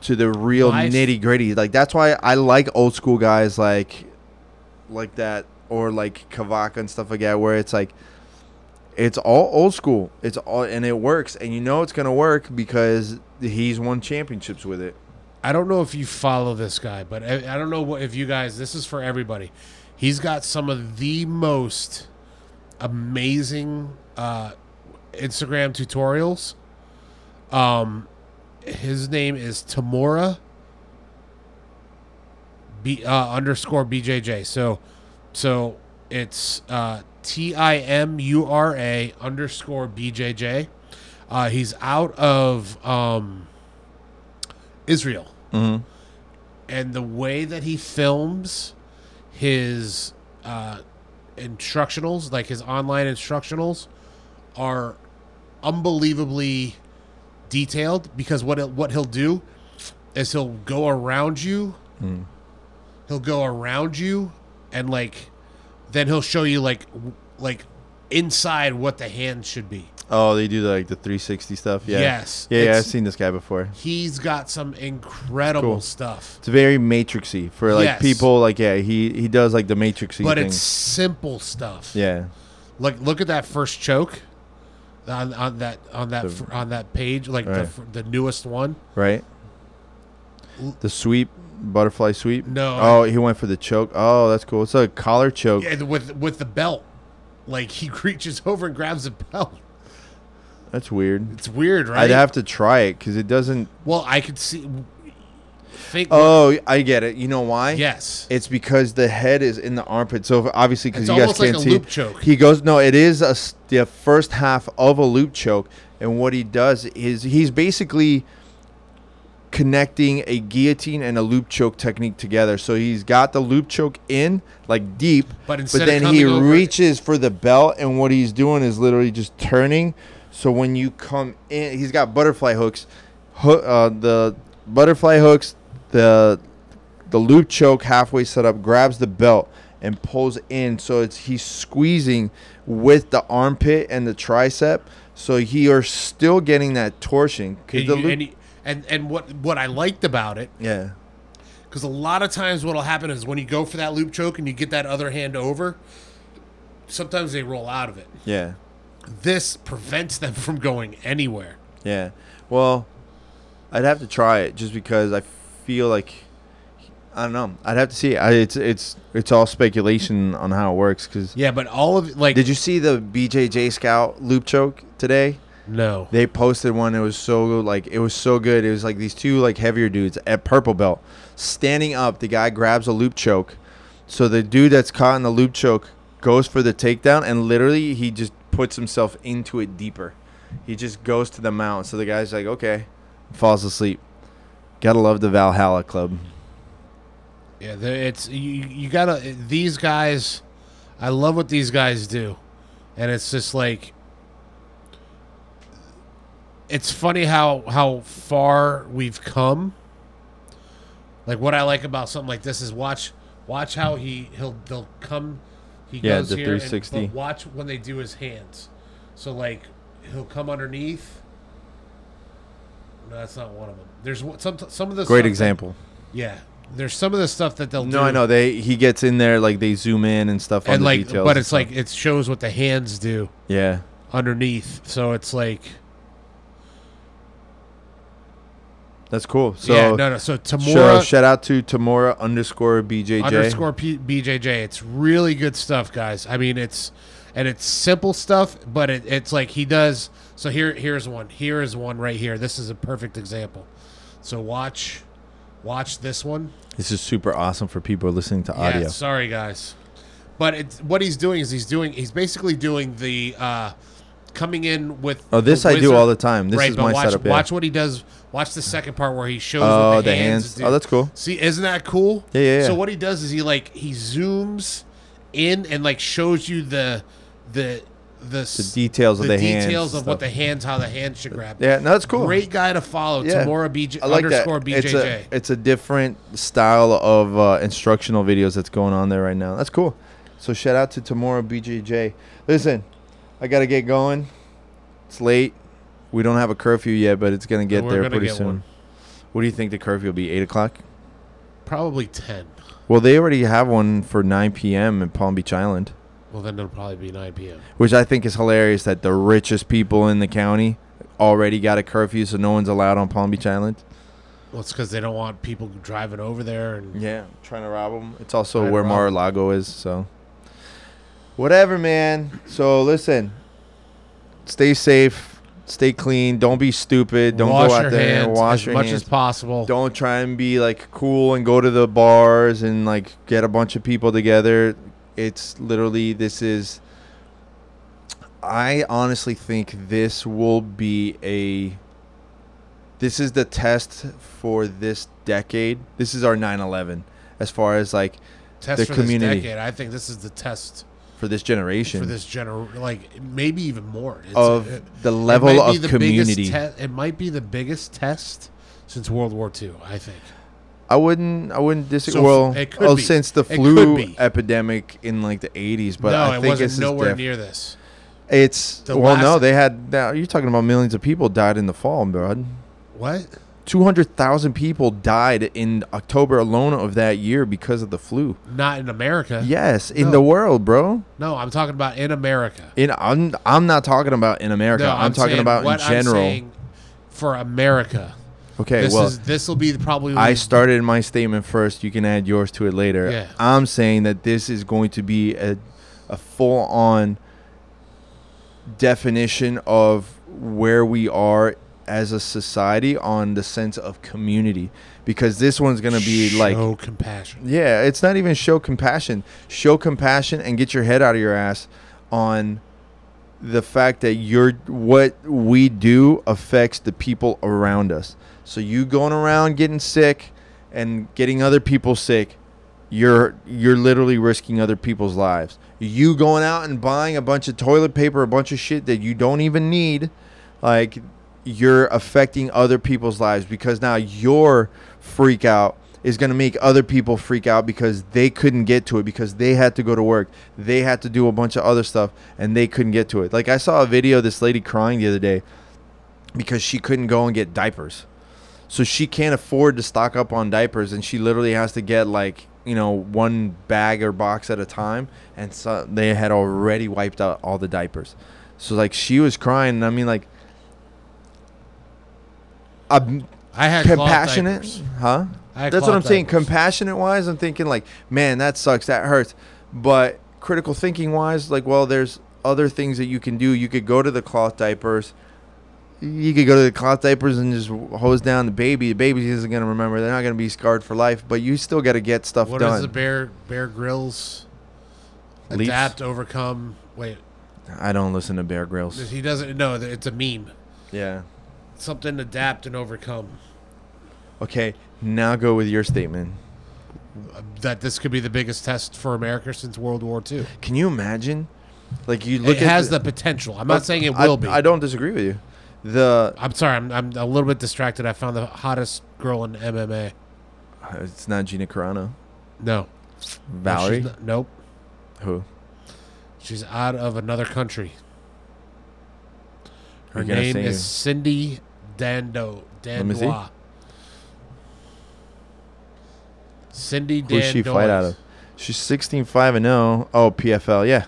to the real f- nitty gritty like that's why i like old school guys like like that or like Kavaka and stuff like that where it's like it's all old school. It's all and it works and you know it's to work because he's won championships with it. I don't know if you follow this guy, but I, I don't know what if you guys. This is for everybody. He's got some of the most amazing uh, Instagram tutorials. Um, his name is Tamura B uh, underscore BJJ. So, so it's uh, T I M U R A underscore BJJ. Uh, he's out of um, Israel Mm-hmm. and the way that he films his uh, instructionals, like his online instructionals, are unbelievably detailed. Because what it, what he'll do is he'll go around you, he'll go around you, and like then he'll show you like w- like inside what the hand should be. Oh, they do the, like the 360 stuff. Yeah. Yes, Yeah, yeah, I've it's- seen this guy before. He's got some incredible Cool. stuff. It's very matrixy for like Yes. people like yeah, he he does like the matrixy but thing. it's simple stuff. yeah. Like look at that first choke on, on that on that fir- on that page, like the Right. fir- the newest one. Right? The sweep, butterfly sweep? No, Oh, he went for the choke. Oh, that's cool. It's a collar choke. Yeah, with with the belt, like he reaches over and grabs the belt. That's weird. It's weird, right? I'd have to try it because it doesn't. well, I could see Think. Oh, I get it. You know why? yes. It's because the head is in the armpit. So obviously, because you guys like can't a see, loop choke. he goes. No, it is a the first half of a loop choke, and what he does is he's basically connecting a guillotine and a loop choke technique together. So he's got the loop choke in like deep, But of then he over- reaches for the belt, and what he's doing is literally just turning. So when you come in, he's got butterfly hooks, hook, uh, the butterfly hooks, the the loop choke halfway set up, grabs the belt and pulls in. So it's he's squeezing with the armpit and the tricep. So he are still getting that torsion. 'Cause and, the loop- and, and what what I liked about it yeah, because a lot of times what'll happen is when you go for that loop choke and you get that other hand over, sometimes they roll out of it. yeah, This prevents them from going anywhere. yeah. Well, I'd have to try it just because I feel like I don't know. I'd have to see. I, it's it's it's all speculation on how it works. Because Yeah, but all of like did you see the BJJ Scout loop choke today? No They posted one. It was so like it was so good. It was like these two like heavier dudes at purple belt standing up. The guy grabs a loop choke, so the dude that's caught in the loop choke goes for the takedown, and literally he just puts himself into it deeper. He just goes to the mount. So the guy's like, okay, falls asleep. Gotta love the Valhalla Club. Yeah, it's you. You gotta these guys. I love what these guys do, and it's just like it's funny how how far we've come. Like what I like about something like this is watch watch how he he'll they'll come. He Yeah, goes the here, and- 360. but watch when they do his hands. So like he'll come underneath. No, that's not one of them. There's some some of the Great stuff that- example. yeah, there's some of the stuff that they'll do. No, I know they. He gets in there like they zoom in and stuff on and like, details. but it's like it shows what the hands do yeah, underneath. So it's like, that's cool. So yeah, no, no. So shout, Tamura shout out to Tamura underscore BJJ. underscore P- BJJ. It's really good stuff, guys. I mean, it's and it's simple stuff, but it, it's like he does. So here, here's one. Here is one right here. This is a perfect example. So watch, watch this one. This is super awesome for people listening to audio. Yeah, sorry guys. But it's what he's doing is he's doing he's basically doing the uh coming in with Oh, this I do all the time. This right, is but my watch, setup. Yeah. Watch what he does. Watch the second part where he shows Oh, the, the hands. hands. Oh, that's cool. See, isn't that cool? Yeah, yeah, yeah. So what he does is he like he zooms in and like shows you the the the, The details of the hands details of what the hands how the hands should grab. Yeah, no, that's cool. Great guy to follow. Yeah. Tamora BJ I like underscore that. BJJ. It's a it's a different style of uh, instructional videos that's going on there right now. That's cool. So shout out to Tamura BJJ. Listen, I gotta get going. It's late. We don't have a curfew yet, but it's gonna get We're there gonna pretty get soon. one. What do you think the curfew will be? Eight o'clock. Probably ten. Well, they already have one for 9 p.m. in Palm Beach Island, Well, then it'll probably be nine p.m. which I think is hilarious that the richest people in the county already got a curfew, so no one's allowed on Palm Beach Island. Well, it's because they don't want people driving over there and Yeah, trying to rob them. It's also Trying to where rob 'em. Mar-a-Lago is, so whatever, man. So listen, stay safe, stay clean. Don't be stupid. Don't wash go out there and wash as your much hands. as possible. Don't try and be like cool and go to the bars and like get a bunch of people together. It's literally this is. I honestly think this will be a. This is the test for this decade. This is our 9/11, as far as like test the for community. this decade. I think this is the test for this generation for this gener like maybe even more It's- of it- the level of the community. te- it might be the biggest test since World War II. I think. I wouldn't. I wouldn't disagree. So well, it could oh, be. since the It flu epidemic in like the 80s, but no, I it think wasn't this nowhere diff- near this. It's The well, no, they had. Now you're talking about millions of people died in the fall, bro. What? Two hundred thousand people died in October alone of that year because of the flu. Not in America. Yes, in No. the world, bro. No, I'm talking about in America. In I'm I'm not talking about in America. No, I'm, talking saying about in I'm general. saying for America. okay, this well, this will be the- probably I started my statement first. You can add yours to it later. Yeah. I'm saying that this is going to be a, a full on definition of where we are as a society on the sense of community because this one's going to be like Show compassion. yeah, it's not even show compassion. Show compassion and get your head out of your ass on the fact that you're what we do affects the people around us. So you going around getting sick and getting other people sick, you're you're literally risking other people's lives. You going out and buying a bunch of toilet paper, a bunch of shit that you don't even need, like you're affecting other people's lives because now your freak out is going to make other people freak out because they couldn't get to it because they had to go to work. They had to do a bunch of other stuff and they couldn't get to it. Like I saw a video of this lady crying the other day because she couldn't go and get diapers. So she can't afford to stock up on diapers and she literally has to get like, you know, one bag or box at a time and so they had already wiped out all the diapers. So like she was crying and I mean like I'm I had compassionate, huh? Had That's what I'm saying. diapers. Compassionate wise, I'm thinking like, man, that sucks, that hurts. But critical thinking wise, like, well, there's other things that you can do. You could go to the cloth diapers. You could go to the cloth diapers and just hose down the baby. The baby isn't gonna remember. They're not gonna be scarred for life. But you still got to get stuff What done. is the Bear Bear Grylls? Leafs? Adapt, overcome. Wait, I don't listen to Bear Grylls. he doesn't. No, it's a meme. Yeah. Something adapt and overcome. Okay. Now go with your statement. That this could be the biggest test for America since World War II. Can you imagine? Like you look it has the potential. I'm not saying it I- will be. I don't disagree with you. The I'm sorry. I'm, I'm a little bit distracted. I found the hottest girl in MMA. Uh, it's not Gina Carano. No, Valerie. No, not- nope. Who? She's out of another country. Her You're name is Cindy Dando. Let me see. Dandois. Cindy Who's she fight out of? She's 16 5 and 0. Oh, PFL. Yeah.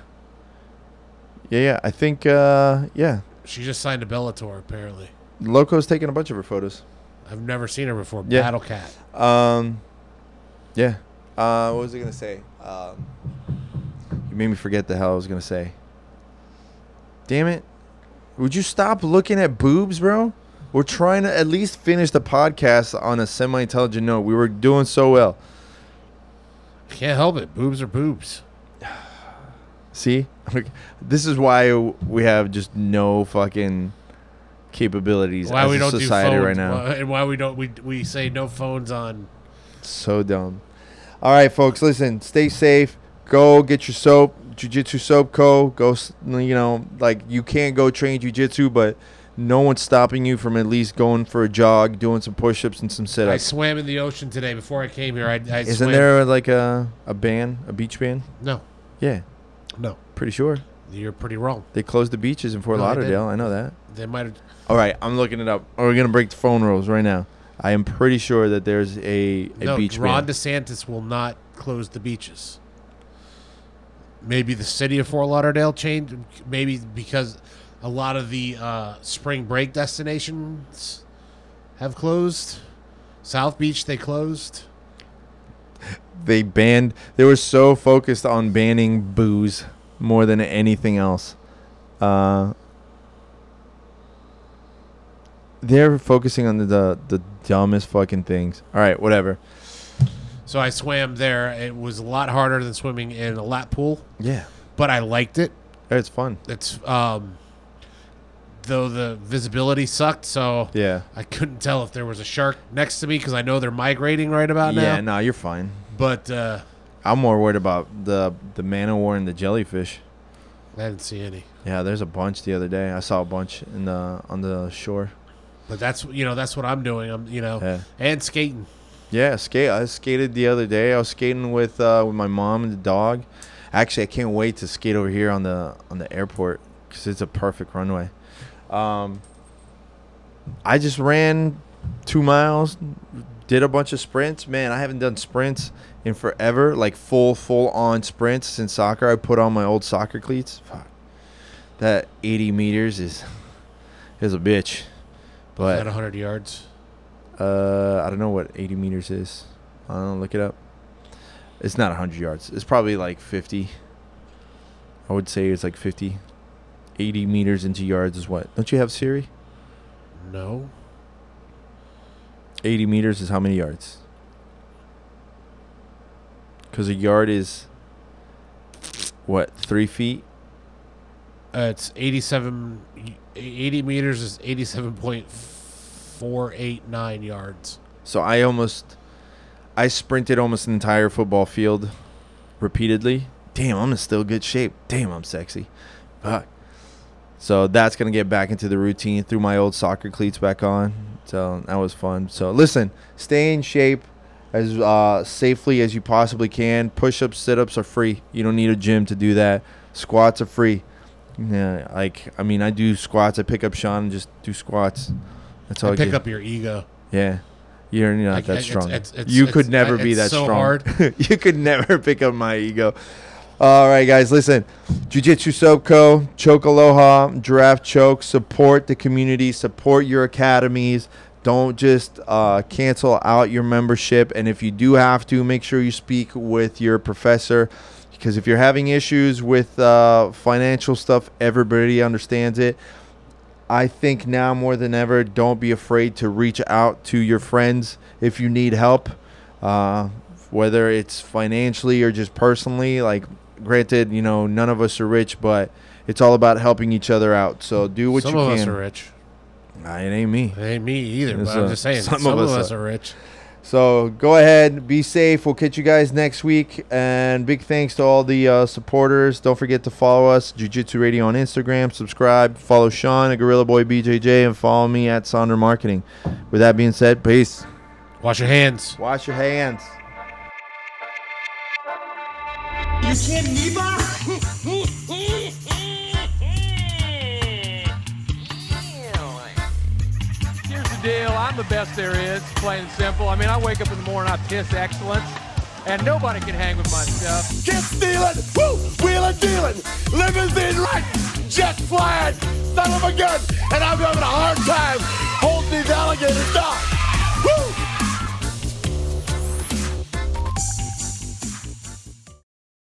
Yeah, yeah. I think uh yeah. She just signed to Bellator. Apparently, Loco's taking a bunch of her photos. I've never seen her before. Yeah. Battle Cat. Um Yeah. Uh what was I going to say? Um You made me forget the hell I was going to say. Damn it. Would you stop looking at boobs, bro? We're trying to at least finish the podcast on a semi-intelligent note. We were doing so well. Can't help it. Boobs are boobs. See, this is why we have just no fucking capabilities Why as we a don't society do phones, right now. and why we don't we we say no phones on. So dumb. All right, folks, listen. Stay safe. Go get your soap, Jiu-Jitsu Soap Co. Go, you know, like you can't go train jiu-jitsu, but no one's stopping you from at least going for a jog, doing some push-ups and some I sit-ups. swam in the ocean today before I came here. I, I Isn't swam- there like a a band, a beach band? No, Yeah, no. pretty sure You're pretty wrong. they closed the beaches in Fort No, they Lauderdale. I know that. They might have. All right, I'm looking it up. Oh, we're gonna break the phone rules right now. I am pretty sure that there's a, a No, beach Ron band. DeSantis will not close the beaches. Maybe the city of Fort Lauderdale changed. Maybe because a lot of the uh, spring break destinations have closed. South Beach they closed. They banned. They were so focused on banning booze more than anything else. Uh, they're focusing on the, the the dumbest fucking things. All right, whatever. So I swam there. It was a lot harder than swimming in a lap pool, Yeah, but I liked it. it's fun. It's um, though the visibility sucked, so Yeah, I couldn't tell if there was a shark next to me because I know they're migrating right about now. yeah. No, you're fine. But uh, I'm more worried about the the man o' war and the jellyfish. I didn't see any. Yeah, there's a bunch the other day. I saw a bunch in the on the shore. But that's you know that's what I'm doing. I'm you know Yeah. and skating. Yeah, skate. I skated the other day. I was skating with uh, with my mom and the dog. Actually, I can't wait to skate over here on the on the airport because it's a perfect runway. Um, I just ran two miles, did a bunch of sprints. Man, I haven't done sprints in forever, like full full on sprints since soccer. I put on my old soccer cleats. Fuck, that 80 meters is is a bitch. But But 100 yards. uh, I don't know what 80 meters is. I don't know. Look it up. It's not 100 yards. It's probably like 50. I would say it's like 50. 80 meters into yards is what? Don't you have Siri? No. 80 meters is how many yards? Because a yard is what three feet? Uh, it's 87. 80 meters is 87.489 yards. So I almost, I sprinted almost an entire football field, repeatedly. Damn, I'm in still good shape. Damn, I'm sexy. Fuck. So that's gonna get back into the routine. Threw my old soccer cleats back on. So that was fun. So listen, stay in shape as uh, safely as you possibly can. Push-ups, sit-ups are free. You don't need a gym to do that. Squats are free. Yeah, like I mean, I do squats. I pick up Sean and just do squats. That's all I, I pick get. up your ego. Yeah. You're not Like, that strong. it's- it's- you it's- could never I- be that so strong. hard. you could never pick up my ego. All right, guys, listen. Jiu Jitsu Soap Co., Choke Aloha, Giraffe Choke. Support the community, support your academies. Don't just uh, cancel out your membership. And if you do have to, make sure you speak with your professor. Because if you're having issues with uh, financial stuff, everybody understands it. I think now more than ever, don't be afraid to reach out to your friends if you need help, uh, whether it's financially or just personally. Like, granted, you know, none of us are rich, but it's all about helping each other out. So do what some you of can. us are rich. Nah, it ain't me. It ain't me either, It's, but I'm uh, just saying. some Some, of of, us us are. are rich. So go ahead, be safe. We'll catch you guys next week. And big thanks to all the uh, supporters. Don't forget to follow us, Jiu Jitsu Radio on Instagram. Subscribe. Follow Sean, a Gorilla Boy BJJ, and follow me at Sonder Marketing. With that being said, peace. Wash your hands. Wash your hands. You can't Here's the deal. I'm the best there is, plain and simple. I mean, I wake up in the morning, I piss excellence, and nobody can hang with my stuff. Get stealing, woo, wheeling, dealing, limousine right, jet flying, son of a gun, and I'm having a hard time holding these alligators down. Woo!